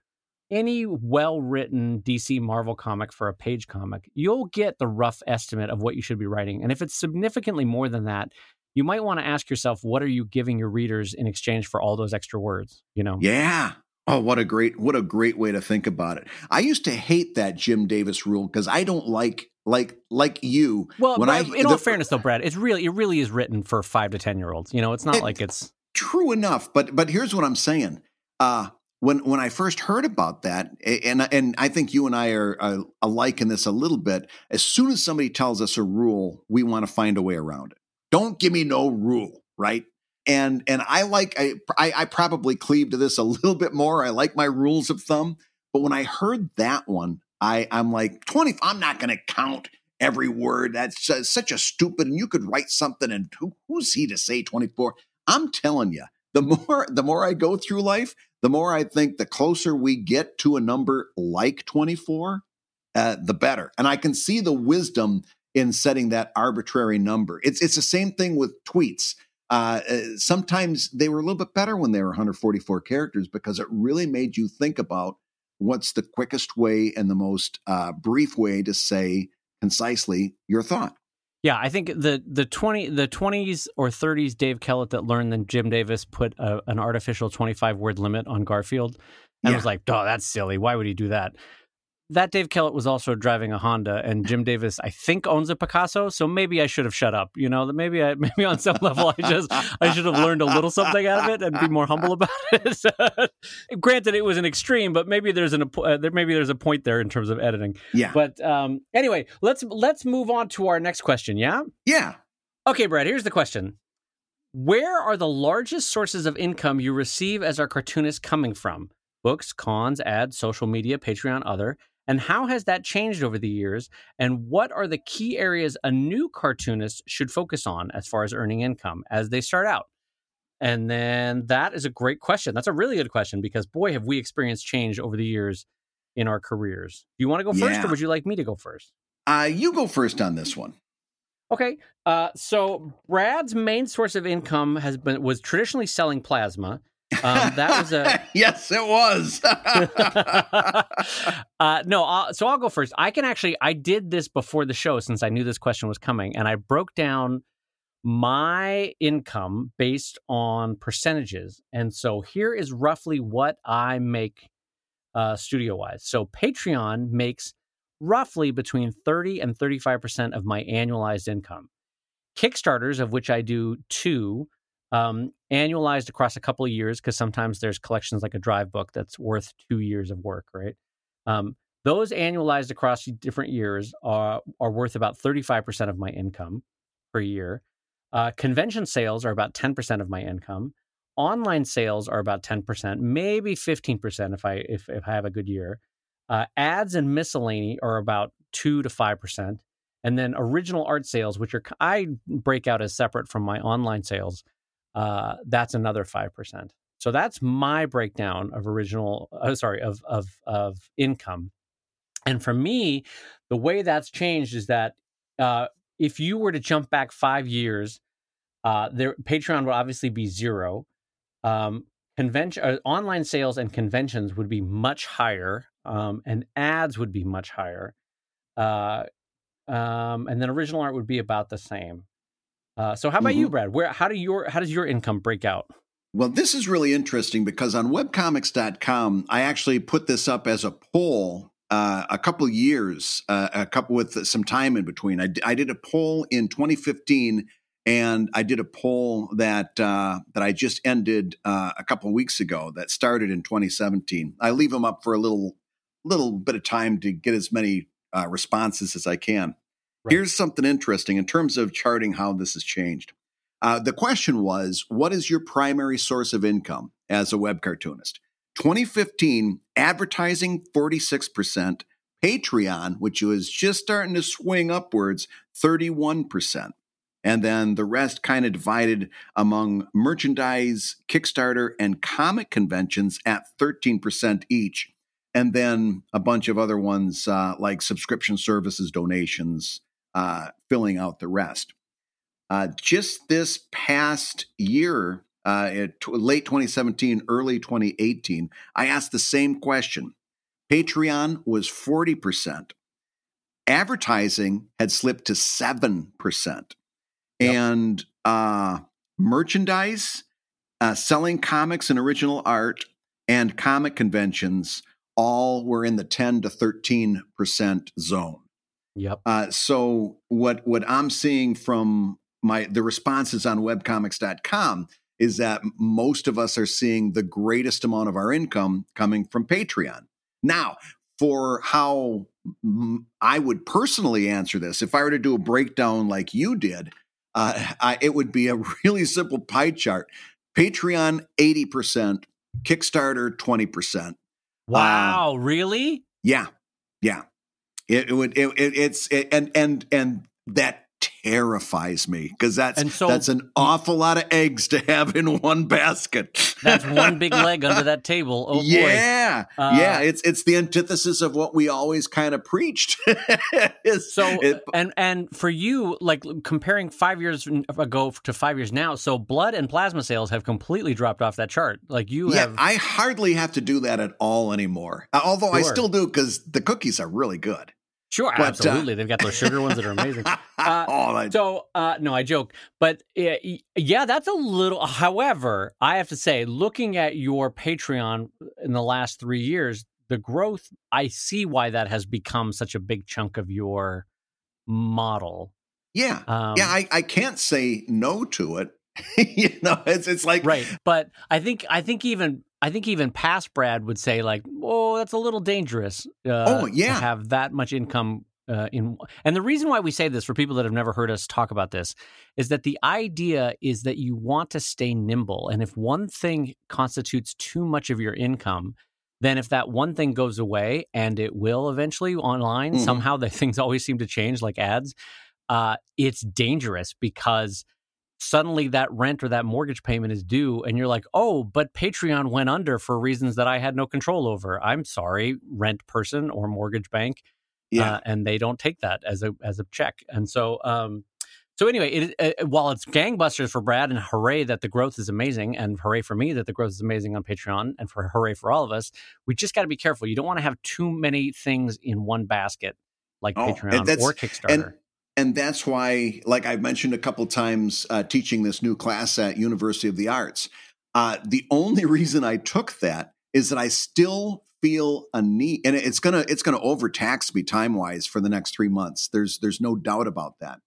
any well-written DC Marvel comic for a page comic, you'll get the rough estimate of what you should be writing. And if it's significantly more than that, you might want to ask yourself, what are you giving your readers in exchange for all those extra words? You know? Yeah. Oh, what a great what a great way to think about it. I used to hate that Jim Davis rule because I don't like like like you. Well, when but I in all fairness, though, Brad, it's really it really is written for five to ten year olds. You know, it's not It- like it's True enough, but but here's what I'm saying. Uh when when I first heard about that, and and I think you and I are uh, alike in this a little bit. As soon as somebody tells us a rule, we want to find a way around it. Don't give me no rule, right? And and I like I, I I probably cleave to this a little bit more. I like my rules of thumb, but when I heard that one, I I'm like twenty. I'm not going to count every word. That's uh, such a stupid. And you could write something, and who, who's he to say twenty four? I'm telling you, the more the more I go through life, the more I think the closer we get to a number like 24, uh, the better. And I can see the wisdom in setting that arbitrary number. It's it's the same thing with tweets. Uh, uh, sometimes they were a little bit better when they were 144 characters because it really made you think about what's the quickest way and the most uh, brief way to say concisely your thought. yeah. I think the the twenty the twenties or thirties Dave Kellett that learned that Jim Davis put a, an artificial twenty five word limit on Garfield and Yeah. was like, "Oh, that's silly. Why would he do that?" That Dave Kellett was also driving a Honda, and Jim Davis, I think, owns a Picasso. So maybe I should have shut up. You know, maybe I maybe on some level I just I should have learned a little something out of it and be more humble about it. Granted, it was an extreme, but maybe there's an uh, there maybe there's a point there in terms of editing. Yeah. But um, anyway, let's let's move on to our next question. Yeah. yeah. Okay, Brad. Here's the question: Where are the largest sources of income you receive as a cartoonist coming from? Books, cons, ads, social media, Patreon, other. And how has that changed over the years? And what are the key areas a new cartoonist should focus on as far as earning income as they start out? And then that is a great question. That's a really good question because boy, have we experienced change over the years in our careers. Do you want to go first, Yeah. or would you like me to go first? Uh, you go first on this one. Okay. Uh, so Brad's main source of income has been was traditionally selling plasma. Um, that was a yes, it was. uh, no. I'll, so I'll go first. I can actually. I did this before the show since I knew this question was coming, and I broke down my income based on percentages. And so here is roughly what I make uh, studio wise. So Patreon makes roughly between 30 and 35% of my annualized income. Kickstarters, of which I do two, um, annualized across a couple of years, because sometimes there's collections like a drive book that's worth two years of work, right? Um, those annualized across different years are, are worth about 35% of my income per year. Uh, convention sales are about 10% of my income. Online sales are about 10%, maybe 15% if I if, if I have a good year. Uh, ads and miscellany are about 2 to 5%. And then original art sales, which are I break out as separate from my online sales, uh, that's another 5%. So that's my breakdown of original uh, sorry, of of of income. And for me, the way that's changed is that uh, if you were to jump back five years, uh, there Patreon would obviously be zero. Um, convention, uh, online sales and conventions would be much higher, um, and ads would be much higher. Uh, um, and then original art would be about the same. Uh, so how about you, Mhm. Brad? Where how do your how does your income break out? Well, this is really interesting because on webcomics.com, I actually put this up as a poll uh, a couple years, uh, a couple with some time in between. I, d- I did a poll in 2015, and I did a poll that uh, that I just ended uh, a couple of weeks ago that started in 2017. I leave them up for a little little bit of time to get as many uh, responses as I can. Right. Here's something interesting in terms of charting how this has changed. Uh, the question was, what is your primary source of income as a web cartoonist? 2015, advertising 46%, Patreon, which was just starting to swing upwards, 31%. And then the rest kind of divided among merchandise, Kickstarter, and comic conventions at 13% each. And then a bunch of other ones uh, like subscription services, donations, uh, filling out the rest. Uh, just this past year, uh, t- late 2017, early 2018, I asked the same question. Patreon was 40%. Advertising had slipped to 7%. Yep. And uh, merchandise, uh, selling comics and original art, and comic conventions all were in the 10 to 13% zone. Yep. Uh, so what what I'm seeing from my the responses on webcomics.com is that most of us are seeing the greatest amount of our income coming from Patreon. Now, for how I would personally answer this, if I were to do a breakdown like you did, uh, I, it would be a really simple pie chart. Patreon 80%, Kickstarter 20%. Wow, really? Yeah, yeah. It, it would. It, it, it's it, and and and that terrifies me because that's so- that's an awful lot of eggs to have in one basket. That's one big leg under that table. Oh boy. yeah, Uh, yeah. It's it's the antithesis of what we always kind of preached. So it- and and for you, like comparing five years ago to five years now, so blood and plasma sales have completely dropped off that chart. Like you yeah, have, I hardly have to do that at all anymore. Uh, Although I still do because the cookies are really good. Sure, but, uh, absolutely, they've got those sugar ones that are amazing. oh, I- So, uh, no, I joke, but uh, yeah, that's a little. However, I have to say, looking at your Patreon in the last three years, the growth, I see why that has become such a big chunk of your model. yeah, Um, yeah. I, I can't say no to it. you know, it's it's like right, but I think I think even I think even past Brad would say like, oh, that's a little dangerous. Uh, Oh, yeah. to have that much income. Uh, in and the reason why we say this for people that have never heard us talk about this is that the idea is that you want to stay nimble, and if one thing constitutes too much of your income, then if that one thing goes away, and it will eventually online, Mhm. somehow the things always seem to change, like ads. Uh, it's dangerous because suddenly that rent or that mortgage payment is due and you're like oh but patreon went under for reasons that i had no control over. I'm sorry rent person or mortgage bank Yeah. uh, and they don't take that as a as a check. And so um so anyway it, uh, while it's gangbusters for brad and hooray that the growth is amazing and hooray for me that the growth is amazing on patreon and for hooray for all of us we just got to be careful. You don't want to have too many things in one basket like Oh, patreon or kickstarter and that's why like i've mentioned a couple times uh, teaching this new class at university of the arts uh, the only reason i took that is that i still feel a need and it's gonna it's gonna overtax me time wise for the next three months there's there's no doubt about that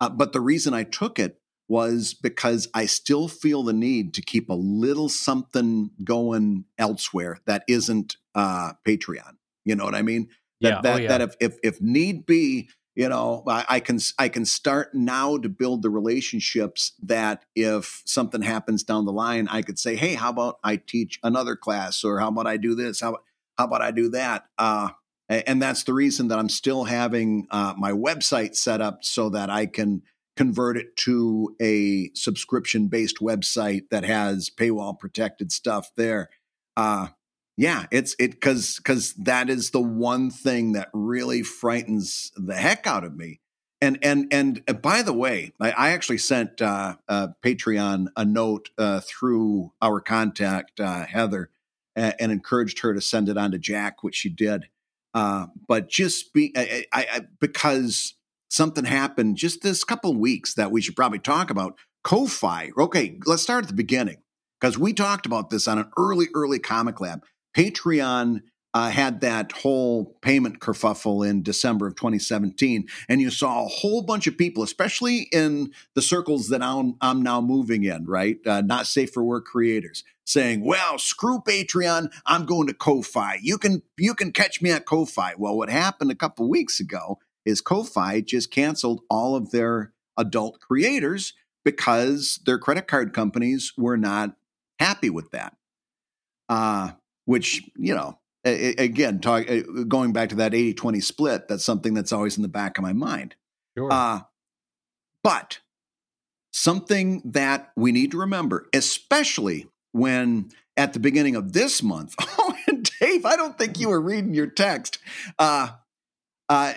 uh, but the reason i took it was because i still feel the need to keep a little something going elsewhere that isn't uh, patreon you know what i mean that Yeah. Oh, that, yeah. that if, if if need be you know I, I can i can start now to build the relationships that if something happens down the line i could say hey how about i teach another class? Or how about i do this? How, how about i do that? Uh, and that's the reason that i'm still having uh, my website set up so that i can convert it to a subscription based website that has paywall protected stuff there. Uh, yeah, it's it because because that is the one thing that really frightens the heck out of me. And and and uh, by the way, I, I actually sent uh, uh, Patreon a note uh, through our contact uh, Heather and, encouraged her to send it on to Jack, which she did. Uh, but just be I, I, I, because something happened just this couple of weeks that we should probably talk about. Ko-fi. Okay, let's start at the beginning because we talked about this on an early early comic lab. Patreon uh, had that whole payment kerfuffle in December of 2017, and you saw a whole bunch of people, especially in the circles that I'm, I'm now moving in, right? Uh, not safe for work creators, saying, "Well, screw Patreon, I'm going to Ko-fi. You can you can catch me at Ko-fi." Well, what happened a couple weeks ago is Ko-fi just canceled all of their adult creators because their credit card companies were not happy with that. Uh, which, you know, again, talk, uh, going back to that 80 20 split, that's something that's always in the back of my mind. sure. Uh, but something that we need to remember, especially when at the beginning of this month, oh, and Dave, I don't think you were reading your text. Uh, uh,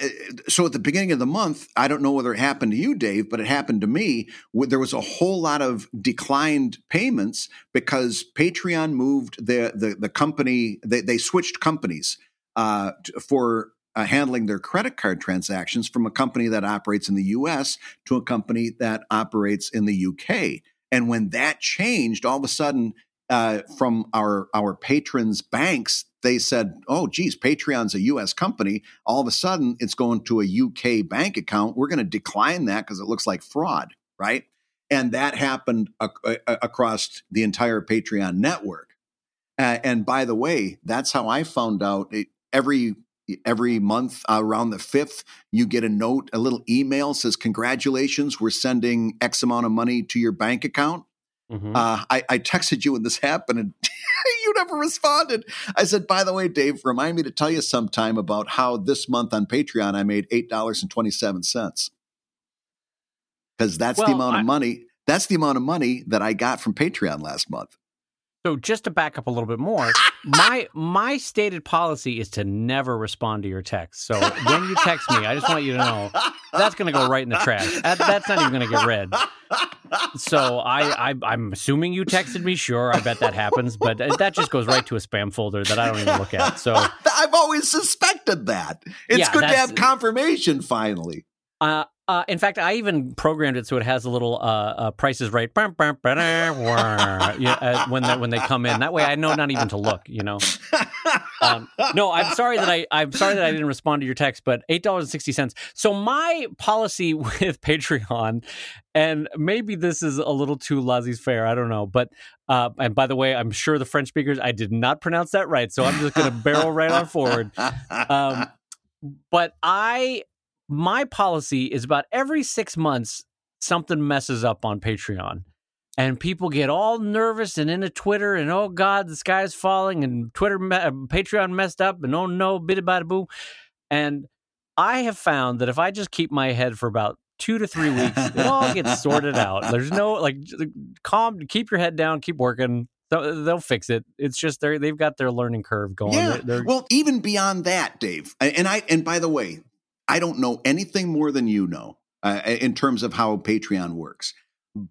so at the beginning of the month, I don't know whether it happened to you, Dave, but it happened to me. There was a whole lot of declined payments because Patreon moved the the, the company. They, they switched companies uh, for uh, handling their credit card transactions from a company that operates in the U.S. to a company that operates in the U.K. And when that changed, all of a sudden, uh, from our our patrons' banks, they said, "Oh, geez, Patreon's a U.S. company. All of a sudden, it's going to a U.K. bank account. We're going to decline that because it looks like fraud, right?" And that happened ac- a- across the entire Patreon network. Uh, and by the way, that's how I found out. It, every every month uh, around the fifth, you get a note, a little email says, "Congratulations, we're sending X amount of money to your bank account." Mhm. Uh, I, I texted you when this happened and you never responded. I said, by the way, Dave, remind me to tell you sometime about how this month on Patreon I made $8.27. Because that's the Well, amount I- of money. That's the amount of money that I got from Patreon last month. So just to back up a little bit more, my my stated policy is to never respond to your text. So when you text me, I just want you to know that's going to go right in the trash. That, that's not even going to get read. So I, I I'm assuming you texted me. Sure, I bet that happens, but that just goes right to a spam folder that I don't even look at. So I've always suspected that. It's Yeah, good to have confirmation finally. Uh, uh, in fact, I even programmed it so it has a little uh, uh, prices right uh, when they, when they come in. That way, I know not even to look. You know. Um, no, I'm sorry that I I'm sorry that I didn't respond to your text, but eight dollars and sixty cents. So my policy with Patreon, and maybe this is a little too laissez-faire. I don't know, but uh, and by the way, I'm sure the French speakers I did not pronounce that right, so I'm just going to barrel right on forward. Um, but I my policy is about every six months something messes up on Patreon. And people get all nervous and into Twitter and oh God, the sky's falling and Twitter, uh, Patreon messed up and oh no, bit about boo. And I have found that if I just keep my head for about two to three weeks, it all gets sorted out. There's no like calm. Keep your head down. Keep working. They'll, they'll fix it. It's just they they've got their learning curve going. Yeah. They're, they're, well, even beyond that, Dave, and I and by the way, I don't know anything more than you know uh, in terms of how Patreon works,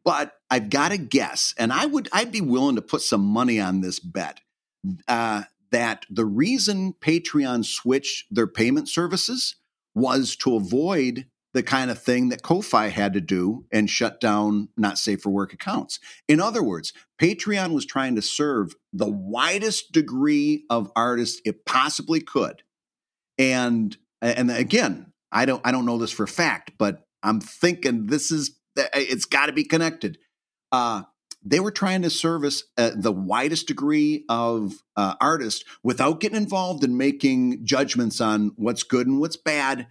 but I've got to guess, and I would I'd be willing to put some money on this bet uh, that the reason Patreon switched their payment services was to avoid the kind of thing that Ko-fi had to do and shut down not safe for work accounts. In other words, Patreon was trying to serve the widest degree of artists it possibly could. And and again, I don't I don't know this for a fact, but I'm thinking this is it's got to be connected. Uh, they were trying to service uh, the widest degree of uh, artists without getting involved in making judgments on what's good and what's bad.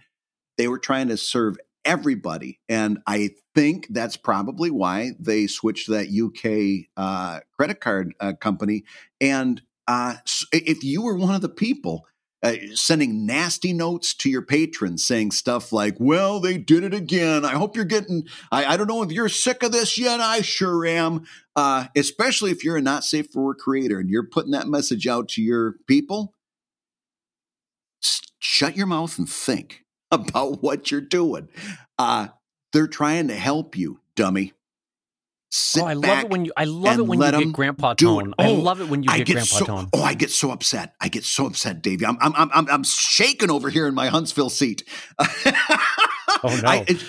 They were trying to serve everybody, and I think that's probably why they switched that UK uh, credit card uh, company. And uh, if you were one of the people uh, sending nasty notes to your patrons saying stuff like, well, they did it again. I hope you're getting, I, I don't know if you're sick of this yet. I sure am. Uh, especially if you're a not safe for work creator and you're putting that message out to your people. Shut your mouth and think about what you're doing. Uh, they're trying to help you, dummy. Sit oh, I love it when you. I love it when you get Grandpa Tone. Oh, I love it when you get, get Grandpa so, Tone. Oh, I get so upset. I get so upset, Davey. I'm I'm I'm I'm shaking over here in my Huntsville seat. oh no. I, it,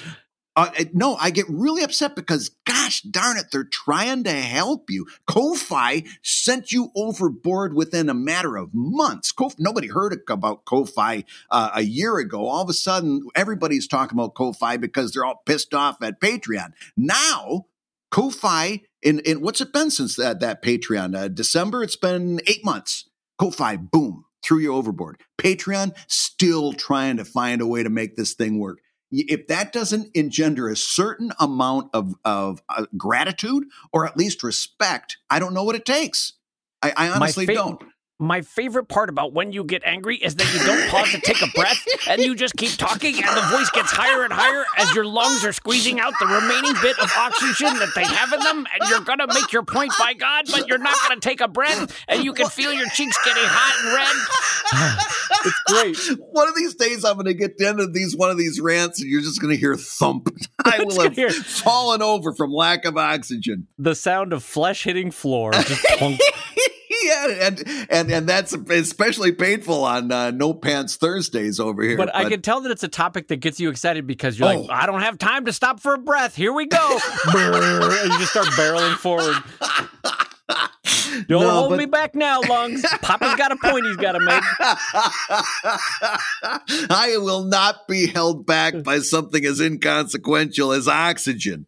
uh, no, I get really upset because, gosh darn it, they're trying to help you. Ko-fi sent you overboard within a matter of months. Ko- nobody heard about Ko-fi uh, a year ago. All of a sudden, everybody's talking about Ko-fi because they're all pissed off at Patreon. Now, Ko-fi, in, in what's it been since that that Patreon? Uh, December. It's been eight months. Ko-fi, boom, threw you overboard. Patreon still trying to find a way to make this thing work if that doesn't engender a certain amount of, of uh, gratitude or at least respect, I don't know what it takes. I, I honestly fa- don't. My favorite part about when you get angry is that you don't pause to take a breath and you just keep talking and the voice gets higher and higher as your lungs are squeezing out the remaining bit of oxygen that they have in them and you're going to make your point by God, but you're not going to take a breath and you can feel your cheeks getting hot and red. it's great. One of these days I'm going to get to end of these one of these rants and you're just going to hear thump. I will have hear. fallen over from lack of oxygen. The sound of flesh hitting floor just yeah, and and and that's especially painful on uh, No Pants Thursdays over here. But, but, I can tell that it's a topic that gets you excited because you're oh. like, I don't have time to stop for a breath. Here we go, and you just start barreling forward. Don't no, hold but... me back now, lungs. Papa's got a point he's got to make. I will not be held back by something as inconsequential as oxygen.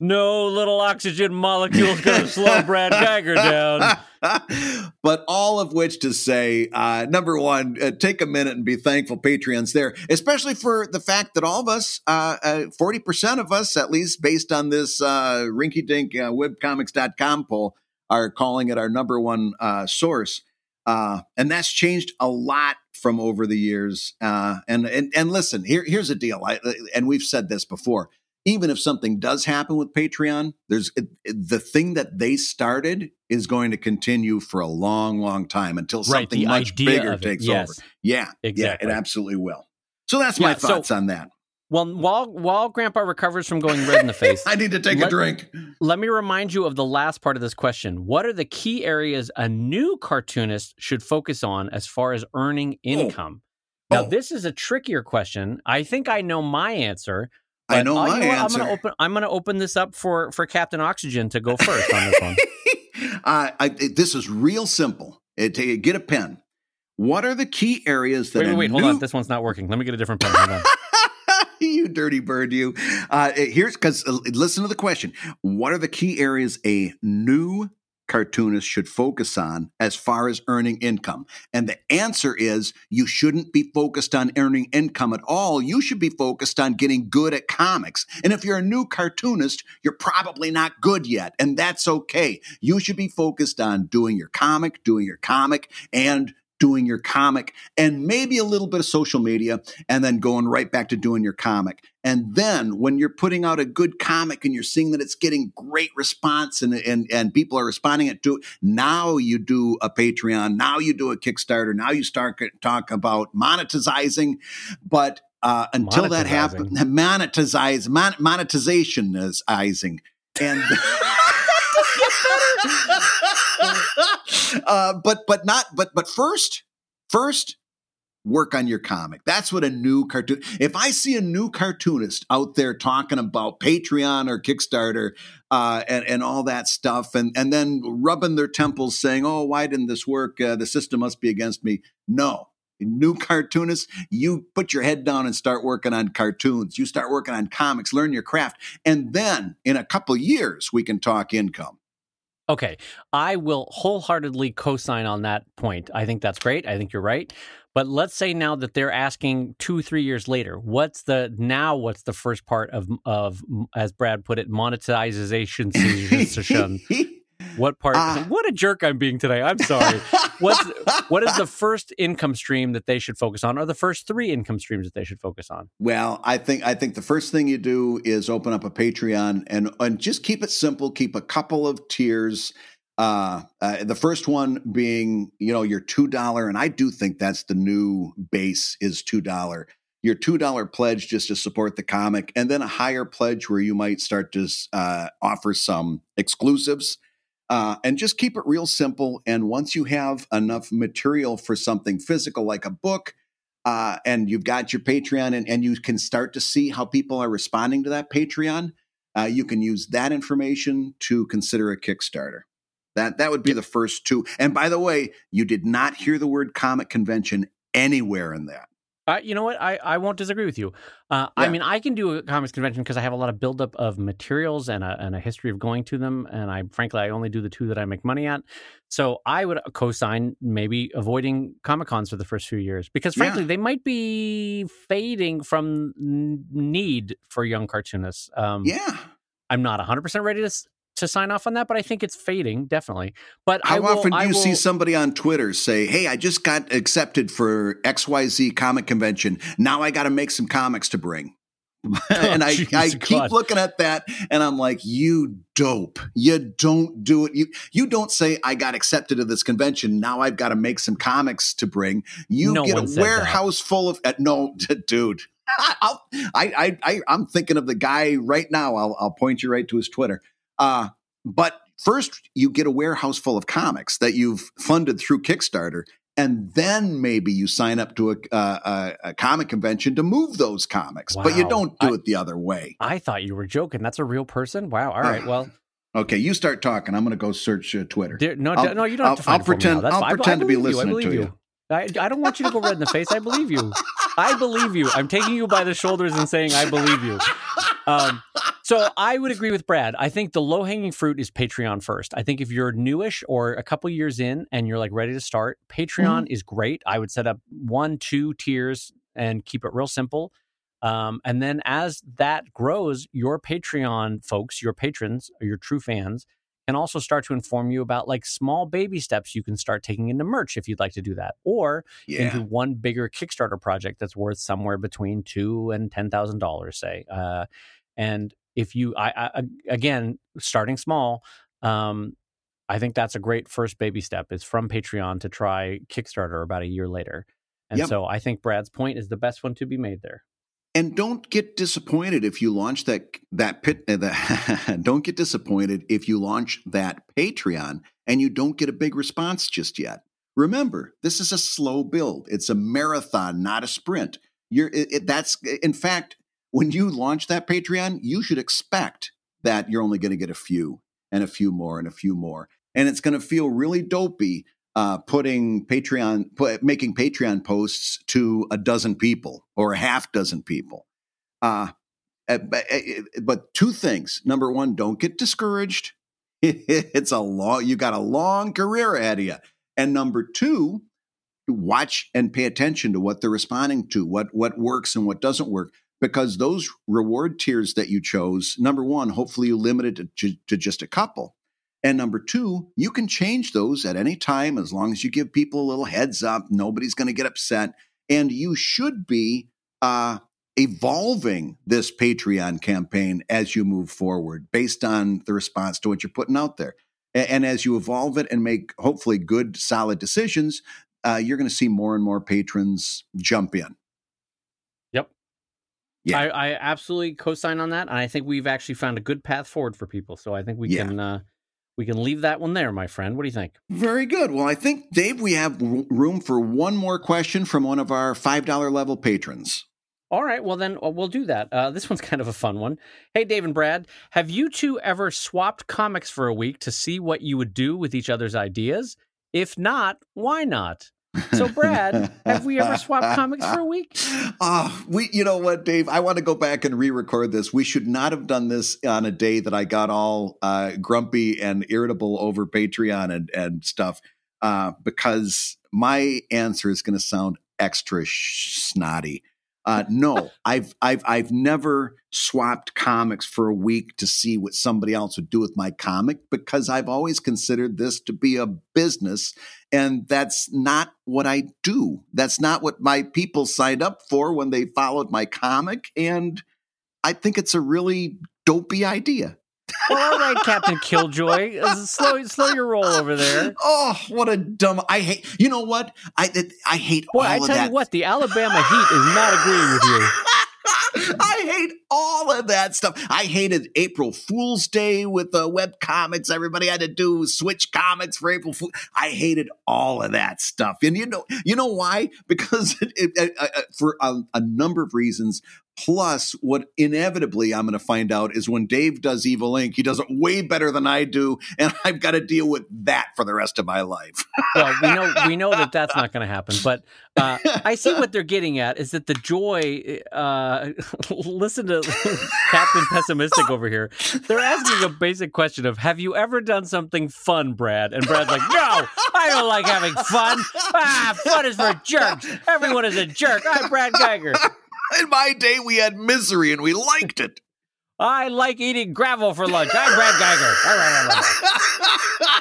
No little oxygen molecule's going to slow Brad Guigar down. but all of which to say, uh, number one, uh, take a minute and be thankful Patreon's there, especially for the fact that all of us, uh, 40% uh, of us, at least based on this uh, rinky dink uh, webcomics.com poll, are calling it our number one source. and that's changed a lot from over the years. and, and, and listen, here, here's a deal. I, and we've said this before even if something does happen with Patreon, there's it, it, the thing that they started is going to continue for a long, long time until something right, much bigger takes yes. over. Yeah, exactly. Yeah, it absolutely will. So that's my yeah, thoughts so, on that. Well, while while Grandpa recovers from going red in the face, I need to take let, a drink. Let me remind you of the last part of this question. What are the key areas a new cartoonist should focus on as far as earning oh. income? Oh. Now, oh. this is a trickier question. I think I know my answer, but I know my you know, answer. I'm gonna open. I'm gonna open this up for for Captain Oxygen to go first on this one. uh, I, this is real simple. It, get a pen. What are the key areas that? Wait, wait, wait hold on. This one's not working. Let me get a different pen. Hold on. you dirty bird, you. Uh, here's because uh, listen to the question. What are the key areas a new cartoonists should focus on as far as earning income? And the answer is you shouldn't be focused on earning income at all. You should be focused on getting good at comics. And if you're a new cartoonist, you're probably not good yet, and that's okay. You should be focused on doing your comic, doing your comic, and doing your comic and maybe a little bit of social media and then going right back to doing your comic. And then when you're putting out a good comic and you're seeing that it's getting great response and, and, and people are responding to it, now you do a Patreon, now you do a Kickstarter, now you start talk about monetizing. But uh, until that happens, monetize, mon- monetization is izing. And uh, but but not but but first first work on your comic. That's what a new cartoon. If I see a new cartoonist out there talking about Patreon or Kickstarter uh, and and all that stuff, and and then rubbing their temples, saying, "Oh, why didn't this work? Uh, the system must be against me." No. New cartoonists, you put your head down and start working on cartoons. You start working on comics, learn your craft, and then in a couple years we can talk income. Okay, I will wholeheartedly co-sign on that point. I think that's great. I think you're right. But let's say now that they're asking two, three years later, what's the now? What's the first part of of as Brad put it, monetization? what part? Uh, what a jerk I'm being today. I'm sorry. What's what is the first income stream that they should focus on, or the first three income streams that they should focus on? Well, I think I think the first thing you do is open up a Patreon and and just keep it simple. Keep a couple of tiers. Uh, uh, the first one being, you know, your two dollar, and I do think that's the new base is two dollar. Your two dollar pledge just to support the comic, and then a higher pledge where you might start to uh, offer some exclusives, uh, and just keep it real simple. And once you have enough material for something physical like a book, uh, and you've got your Patreon, and, and you can start to see how people are responding to that Patreon, uh, you can use that information to consider a Kickstarter. That that would be the first two. And by the way, you did not hear the word comic convention anywhere in that. Uh, you know what? I, I won't disagree with you. Uh, yeah. I mean, I can do a comics convention because I have a lot of buildup of materials and a, and a history of going to them. And I, frankly, I only do the two that I make money at. So I would co-sign maybe avoiding comic cons for the first few years because, frankly, yeah. they might be fading from need for young cartoonists. Um, yeah, I'm not 100 percent ready to to sign off on that, but I think it's fading definitely. But how will, often do I you will... see somebody on Twitter say, "Hey, I just got accepted for X Y Z comic convention. Now I got to make some comics to bring." and I, I keep looking at that and I'm like, you dope. You don't do it. You you don't say I got accepted to this convention. Now I've got to make some comics to bring. You no get a warehouse that. full of uh, no, dude. i I, I, I, am thinking of the guy right now. I'll, I'll point you right to his Twitter. Uh, but first, you get a warehouse full of comics that you've funded through Kickstarter, and then maybe you sign up to a, uh, a, a comic convention to move those comics. Wow. But you don't do I, it the other way. I thought you were joking. That's a real person. Wow. All right. Well. Okay, you start talking. I'm going to go search uh, Twitter. There, no, I'll, no, you don't. Have to I'll, I'll pretend. I'll pretend to be listening to you. you. I, I don't want you to go red in the face. I believe you. I believe you. I'm taking you by the shoulders and saying I believe you. Um, so I would agree with Brad. I think the low hanging fruit is Patreon first. I think if you're newish or a couple years in and you're like ready to start, Patreon mm-hmm. is great. I would set up one, two tiers and keep it real simple. Um, and then as that grows, your Patreon folks, your patrons, your true fans, can also start to inform you about like small baby steps you can start taking into merch if you'd like to do that, or yeah. into one bigger Kickstarter project that's worth somewhere between two and ten thousand dollars, say. Uh, and if you, I, I, again, starting small, um, I think that's a great first baby step. Is from Patreon to try Kickstarter about a year later, and yep. so I think Brad's point is the best one to be made there. And don't get disappointed if you launch that that pit. Uh, don't get disappointed if you launch that Patreon and you don't get a big response just yet. Remember, this is a slow build. It's a marathon, not a sprint. You're it, it, that's in fact when you launch that Patreon, you should expect that you're only going to get a few and a few more and a few more, and it's going to feel really dopey uh, putting Patreon, put, making Patreon posts to a dozen people or a half dozen people. Uh, eh, eh, but two things. Number one, don't get discouraged. it's a long, you got a long career ahead of you. And number two, watch and pay attention to what they're responding to, what what works and what doesn't work. Because those reward tiers that you chose, number one, hopefully you limited it to, to just a couple. And number two, you can change those at any time as long as you give people a little heads up. Nobody's going to get upset. And you should be uh, evolving this Patreon campaign as you move forward based on the response to what you're putting out there. And, and as you evolve it and make hopefully good, solid decisions, uh, you're going to see more and more patrons jump in. Yeah. I, I absolutely co-sign on that, and I think we've actually found a good path forward for people. So I think we Yeah. can uh, we can leave that one there, my friend. What do you think? Very good. Well, I think, Dave, we have room for one more question from one of our $5 level patrons. All right, well then uh, we'll do that. Uh, this one's kind of a fun one. Hey, Dave and Brad, have you two ever swapped comics for a week to see what you would do with each other's ideas? If not, why not? So, Brad, have we ever swapped comics for a week? Oh, we, you know what, Dave? I want to go back and re-record this. We should not have done this on a day that I got all uh, grumpy and irritable over Patreon and and stuff, uh, because my answer is going to sound extra sh- snotty. Uh, no, I've I've I've never swapped comics for a week to see what somebody else would do with my comic because I've always considered this to be a business and that's not what I do. That's not what my people signed up for when they followed my comic. And I think it's a really dopey idea. Well, all right, Captain Killjoy, Uh, slow slow your roll over there. Oh, what a dumb! I hate. You know what? I I hate Boy, I tell you what, the Alabama Heat is not agreeing with you. I hate all of that stuff. I hated April Fool's Day with the web comics. Everybody had to do switch comics for April Fool. I hated all of that stuff, and you know, you know why? Because it, it, uh, uh, for a, a number of reasons. Plus, what inevitably I'm going to find out is when Dave does Evil Inc., he does it way better than I do, and I've got to deal with that for the rest of my life. Well, we know we know that that's not going to happen. But uh, I see what they're getting at is that the joy. Uh, listen to Captain Pessimistic over here. They're asking a basic question of Have you ever done something fun, Brad? And Brad's like, No, I don't like having fun. Ah, fun is for jerks. Everyone is a jerk. I'm Brad Guigar. In my day, we had misery and we liked it. I like eating gravel for lunch. I'm Brad Guigar.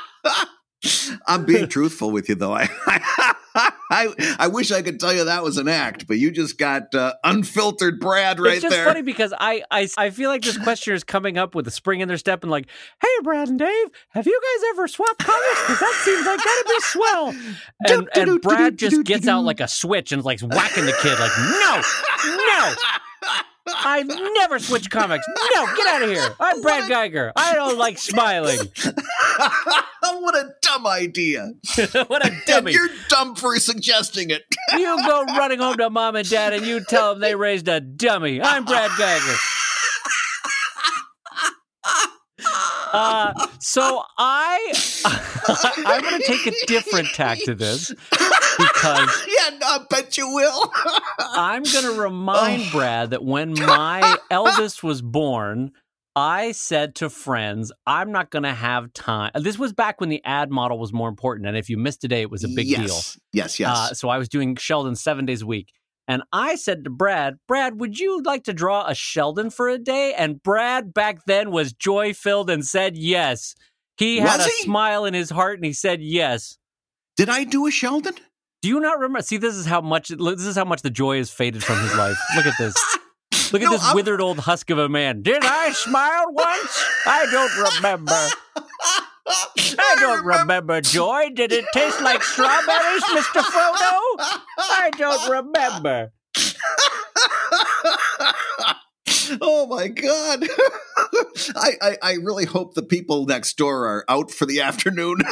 I'm being truthful with you, though. I, I, I wish I could tell you that was an act, but you just got uh, unfiltered Brad right there. it's just there. funny because I, I I feel like this questioner is coming up with a spring in their step and like, hey, Brad and Dave, have you guys ever swapped comics? Because that seems like that'd be swell. And, and Brad just gets out like a switch and is like whacking the kid like, no, no. I've never switch comics. No, get out of here. I'm Brad Guigar. I don't like smiling. what a dumb idea. what a And dummy. you're dumb for suggesting it. You go running home to mom and dad and you tell them they raised a dummy. I'm Brad Guigar. Uh, so I, I'm going to take a different tack to this because yeah, no, I bet you will. I'm going to remind Oh. Brad that when my eldest was born, I said to friends, I'm not going to have time. This was back when the ad model was more important. And if you missed a day, it was a big yes. deal. Yes, yes. Uh, so I was doing Sheldon seven days a week. And I said to Brad, Brad, would you like to draw a Sheldon for a day? And Brad back then was joy filled and said yes. He had Was a he? smile in his heart and he said yes. Did I do a Sheldon? Do you not remember? See, this is how much this is how much the joy has faded from his life. Look at this. Look at this I'm- withered old husk of a man. Did I smile once? I don't remember. I don't remember joy. Did it taste like strawberries, Mr. Frodo? I don't remember. oh my god! I, I I really hope the people next door are out for the afternoon.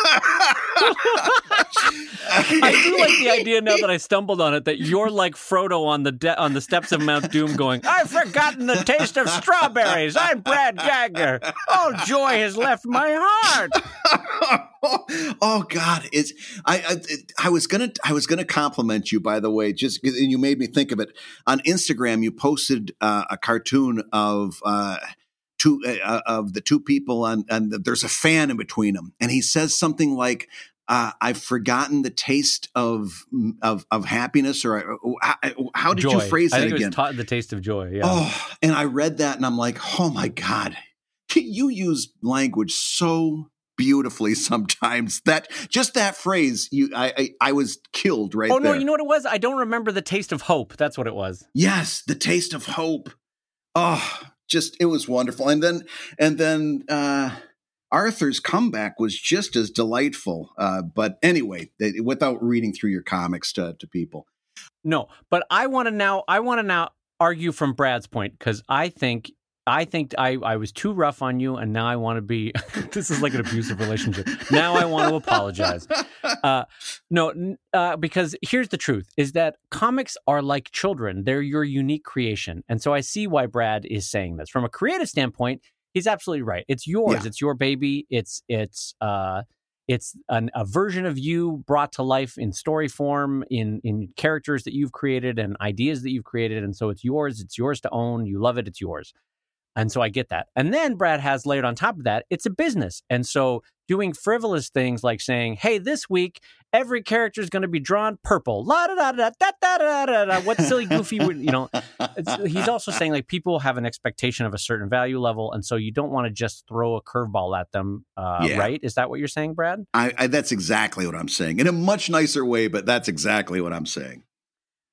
I do like the idea now that I stumbled on it that you're like Frodo on the de- on the steps of Mount Doom, going, "I've forgotten the taste of strawberries. I'm Brad Guigar. All joy has left my heart." oh God! It's I, I I was gonna I was gonna compliment you by the way. Just and you made me think of it on Instagram. You posted uh, a cartoon of. Uh, Two uh, of the two people, and, and there's a fan in between them, and he says something like, uh, "I've forgotten the taste of of, of happiness," or uh, how, how did joy. you phrase I that think again? it was ta- the taste of joy. Yeah. Oh, and I read that and I'm like, oh my God, you use language so beautifully sometimes. That just that phrase, you, I, I, I was killed right Oh there. no, you know what it was? I don't remember the taste of hope. That's what it was. Yes, the taste of hope. Oh, just it was wonderful. And then and then uh Arthur's comeback was just as delightful. Uh, but anyway, they, without reading through your comics to, to people. No, but I want to now. I want to now argue from Brad's point because I think I think I, I was too rough on you, and now I want to be. this is like an abusive relationship. Now I want to apologize. Uh, no, uh, because here's the truth: is that comics are like children; they're your unique creation, and so I see why Brad is saying this from a creative standpoint. He's absolutely right. It's yours. Yeah. It's your baby. It's it's uh, it's an, a version of you brought to life in story form, in in characters that you've created and ideas that you've created, and so it's yours. It's yours to own. You love it. It's yours. And so I get that. And then Brad has layered on top of that, it's a business. And so doing frivolous things like saying, hey, this week, every character is going to be drawn purple. La da da da da da da da da. What silly, goofy, would- you know. He's also saying like people have an expectation of a certain value level. And so you don't want to just throw a curveball at them, uh, Yeah. right? Is that what you're saying, Brad? I, I, that's exactly what I'm saying in a much nicer way, but that's exactly what I'm saying.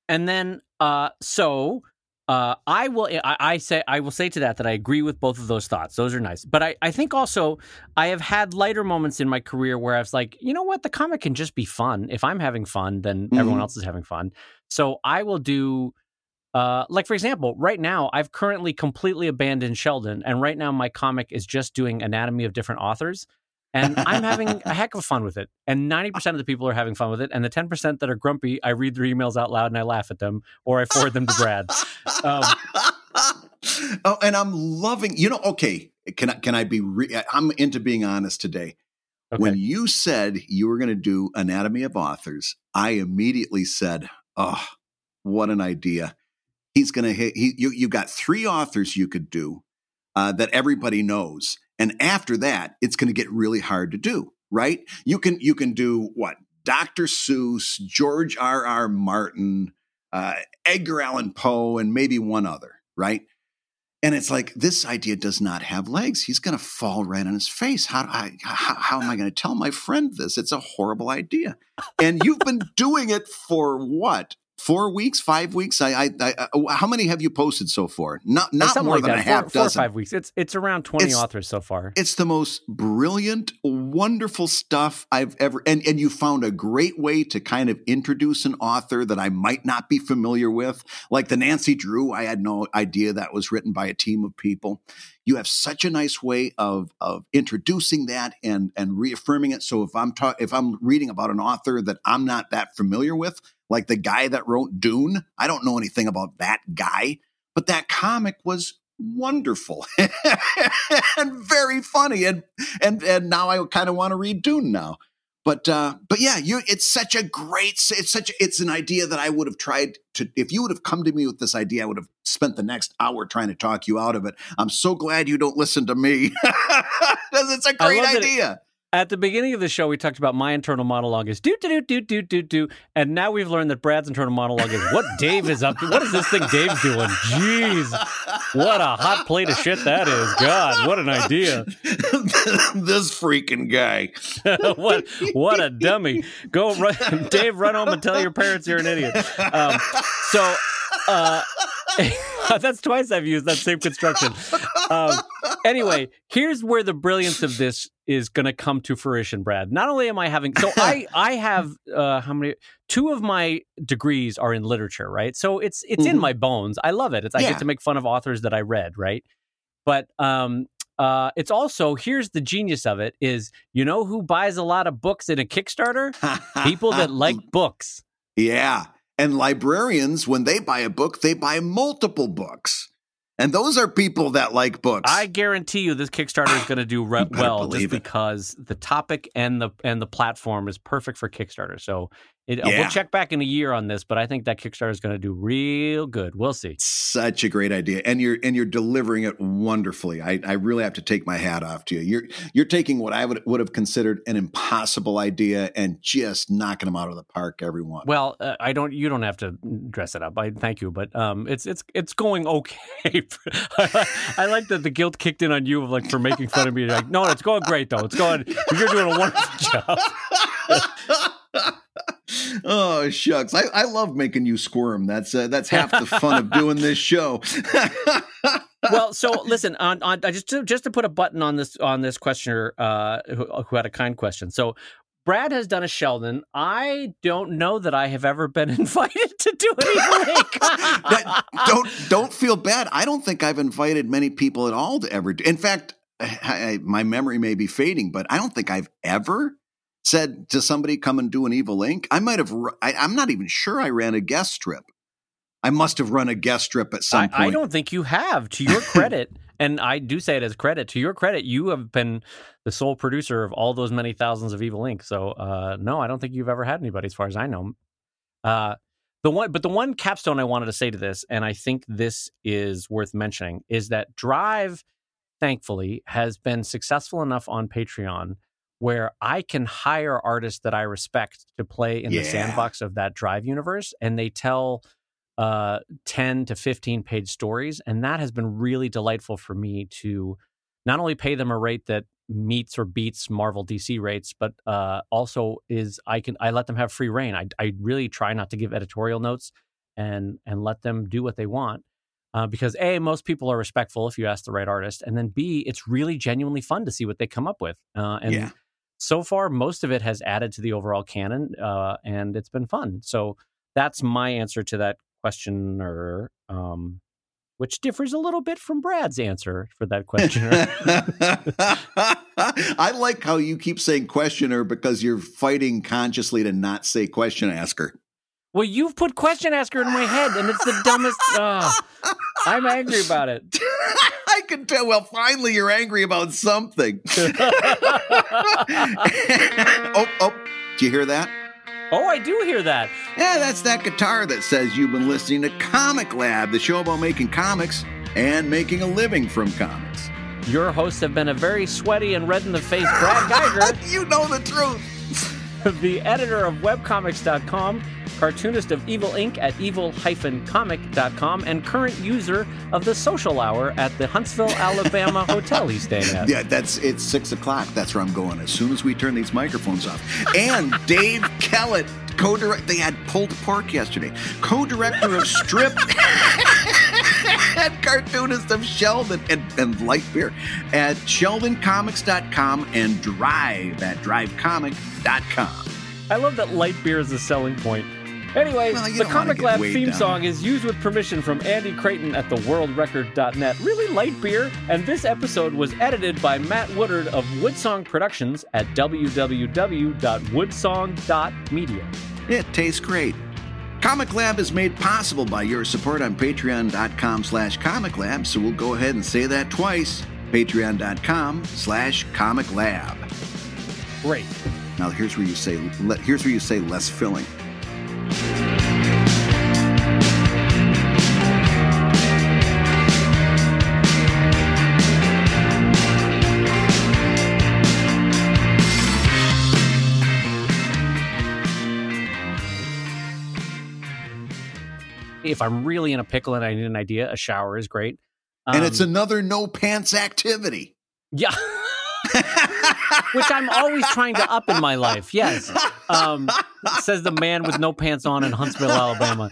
And then, uh, so uh, I will. I, I say I will say to that that I agree with both of those thoughts. Those are nice. But I, I think also I have had lighter moments in my career where I was like, you know what, the comic can just be fun. If I'm having fun, then everyone Mhm. else is having fun. So I will do. Uh, like for example, right now I've currently completely abandoned Sheldon, and right now my comic is just doing anatomy of different authors, and I'm having a heck of fun with it. And ninety percent of the people are having fun with it, and the ten percent that are grumpy, I read their emails out loud and I laugh at them, or I forward them to Brad. Um, oh, and I'm loving. You know, okay. Can I? Can I be? Re- I'm into being honest today. Okay. When you said you were going to do Anatomy of Authors, I immediately said, "Oh, what an idea!" He's going to hit. He, you, you got three authors you could do uh, that everybody knows, and after that, it's going to get really hard to do. Right? You can you can do what? Dr. Seuss, George R. R. Martin, uh, Edgar Allan Poe, and maybe one other. Right? And it's like this idea does not have legs. He's going to fall right on his face. How I? How, how am I going to tell my friend this? It's a horrible idea. And you've been doing it for what? Four weeks? Five weeks? I, I, I, uh, I how many have you posted so far? Not, not more like than that. a half four, four or five weeks. It's it's around twenty It's- authors so far. It's the most brilliant, wonderful stuff I've ever and and you found a great way to kind of introduce an author that I might not be familiar with. Like the Nancy Drew, I had no idea that was written by a team of people. You have such a nice way of of introducing that and and reaffirming it. So if I'm talk if I'm reading about an author that I'm not that familiar with, like the guy that wrote Dune, I don't know anything about that guy, but that comic was wonderful and very funny and and and now I kind of want to read Dune now. But uh but yeah, you it's such a great it's such it's an idea that I would have tried to if you would have come to me with this idea I would have spent the next hour trying to talk you out of it. I'm so glad you don't listen to me. It's a great love that it- idea. At the beginning of the show, we talked about my internal monologue is do do do do do do do, and now we've learned that Brad's internal monologue is what Dave is up to. What is this thing Dave's doing? Jeez, what a hot plate of shit that is. God, what an idea. this freaking guy. what what a dummy. Go run, Dave. Run home and tell your parents you're an idiot. Um, so. Uh, that's twice I've used that same construction. Um, anyway, here's where the brilliance of this is going to come to fruition, Brad. Not only am I having, so I I have uh, how many? Two of my degrees are in literature, right? So it's it's in Mhm. my bones. I love it. It's I Yeah. get to make fun of authors that I read, right? But um, uh, it's also here's the genius of it is you know who buys a lot of books in a Kickstarter? People that like books. Yeah. And librarians, when they buy a book, they buy multiple books. And those are people that like books. I guarantee you this Kickstarter is going to do re- well just it. because the topic and the and the platform is perfect for Kickstarter. So It, uh, Yeah. We'll check back in a year on this, but I think that Kickstarter is going to do real good. We'll see. Such a great idea, and you're and you're delivering it wonderfully. I, I really have to take my hat off to you. You're you're taking what I would would have considered an impossible idea and just knocking them out of the park. Everyone. Well, uh, I don't. You don't have to dress it up. I thank you, but um, it's it's it's going okay. I, I like that the guilt kicked in on you of like for making fun of me. Like, no, it's going great though. It's going. You're doing a wonderful job. oh shucks, I, I love making you squirm. That's uh, that's half the fun of doing this show. well, so listen, on, on just to, just to put a button on this on this questioner uh, who, who had a kind question. So Brad has done a Sheldon. I don't know that I have ever been invited to do anything. That- don't don't feel bad. I don't think I've invited many people at all to ever. Do. In fact, I, I, my memory may be fading, but I don't think I've ever said to somebody, "Come and do an Evil Inc." I might have. I, I'm not even sure I ran a guest strip. I must have run a guest strip at some I, point. I don't think you have. To your credit, and I do say it as credit to your credit, you have been the sole producer of all those many thousands of Evil Inc. So uh, no, I don't think you've ever had anybody, as far as I know. Uh, the one, but the one capstone I wanted to say to this, and I think this is worth mentioning, is that Drive, thankfully, has been successful enough on Patreon where I can hire artists that I respect to play in Yeah. the sandbox of that Drive universe, and they tell uh 10 to 15 page stories and that has been really delightful for me to not only pay them a rate that meets or beats Marvel DC rates but uh also is I can I let them have free reign I I really try not to give editorial notes and and let them do what they want uh, because a most people are respectful if you ask the right artist and then b it's really genuinely fun to see what they come up with uh, and Yeah. So far most of it has added to the overall canon uh, and it's been fun so that's my answer to that questioner um, which differs a little bit from brad's answer for that questioner I like how you keep saying questioner because you're fighting consciously to not say question asker. Well you've put question asker in my head and it's the dumbest uh, i'm angry about it I can tell. Well, finally, you're angry about something. oh, oh, do you hear that? oh i do hear that Yeah, that's that guitar that says you've been listening to Comic Lab, the show about making comics and making a living from comics. your hosts have been a very sweaty and red in the face brad guigar you know the truth. the editor of webcomics.com, cartoonist of Evil Inc. at evil-comic.com, and current user of the Social Hour at the Huntsville, Alabama hotel he's staying at. Yeah, that's it's six o'clock. That's where I'm going as soon as we turn these microphones off. And Dave Kellett, co-direct. They had pulled pork yesterday. Co-director of Stripped. and cartoonist of Sheldon and, and Light Beer at SheldonComics.com and Drive at DriveComic.com. I love that light beer is a selling point. Anyway, Well, the Comic Lab theme down. song is used with permission from Andy Creighton at theworldrecord.net. Really light beer, and this episode was edited by Matt Woodard of Woodsong Productions at www.woodsong.media. It tastes great. Comic Lab is made possible by your support on patreon.com slash comic lab, so we'll go ahead and say that twice. Patreon.com slash comic lab. Great. Now here's where you say here's where you say less filling. If I'm really in a pickle and I need an idea, a shower is great. and it's Um, another no pants activity. Yeah. Which I'm always trying to up in my life. Yes. Um, says the man with no pants on in Huntsville, Alabama.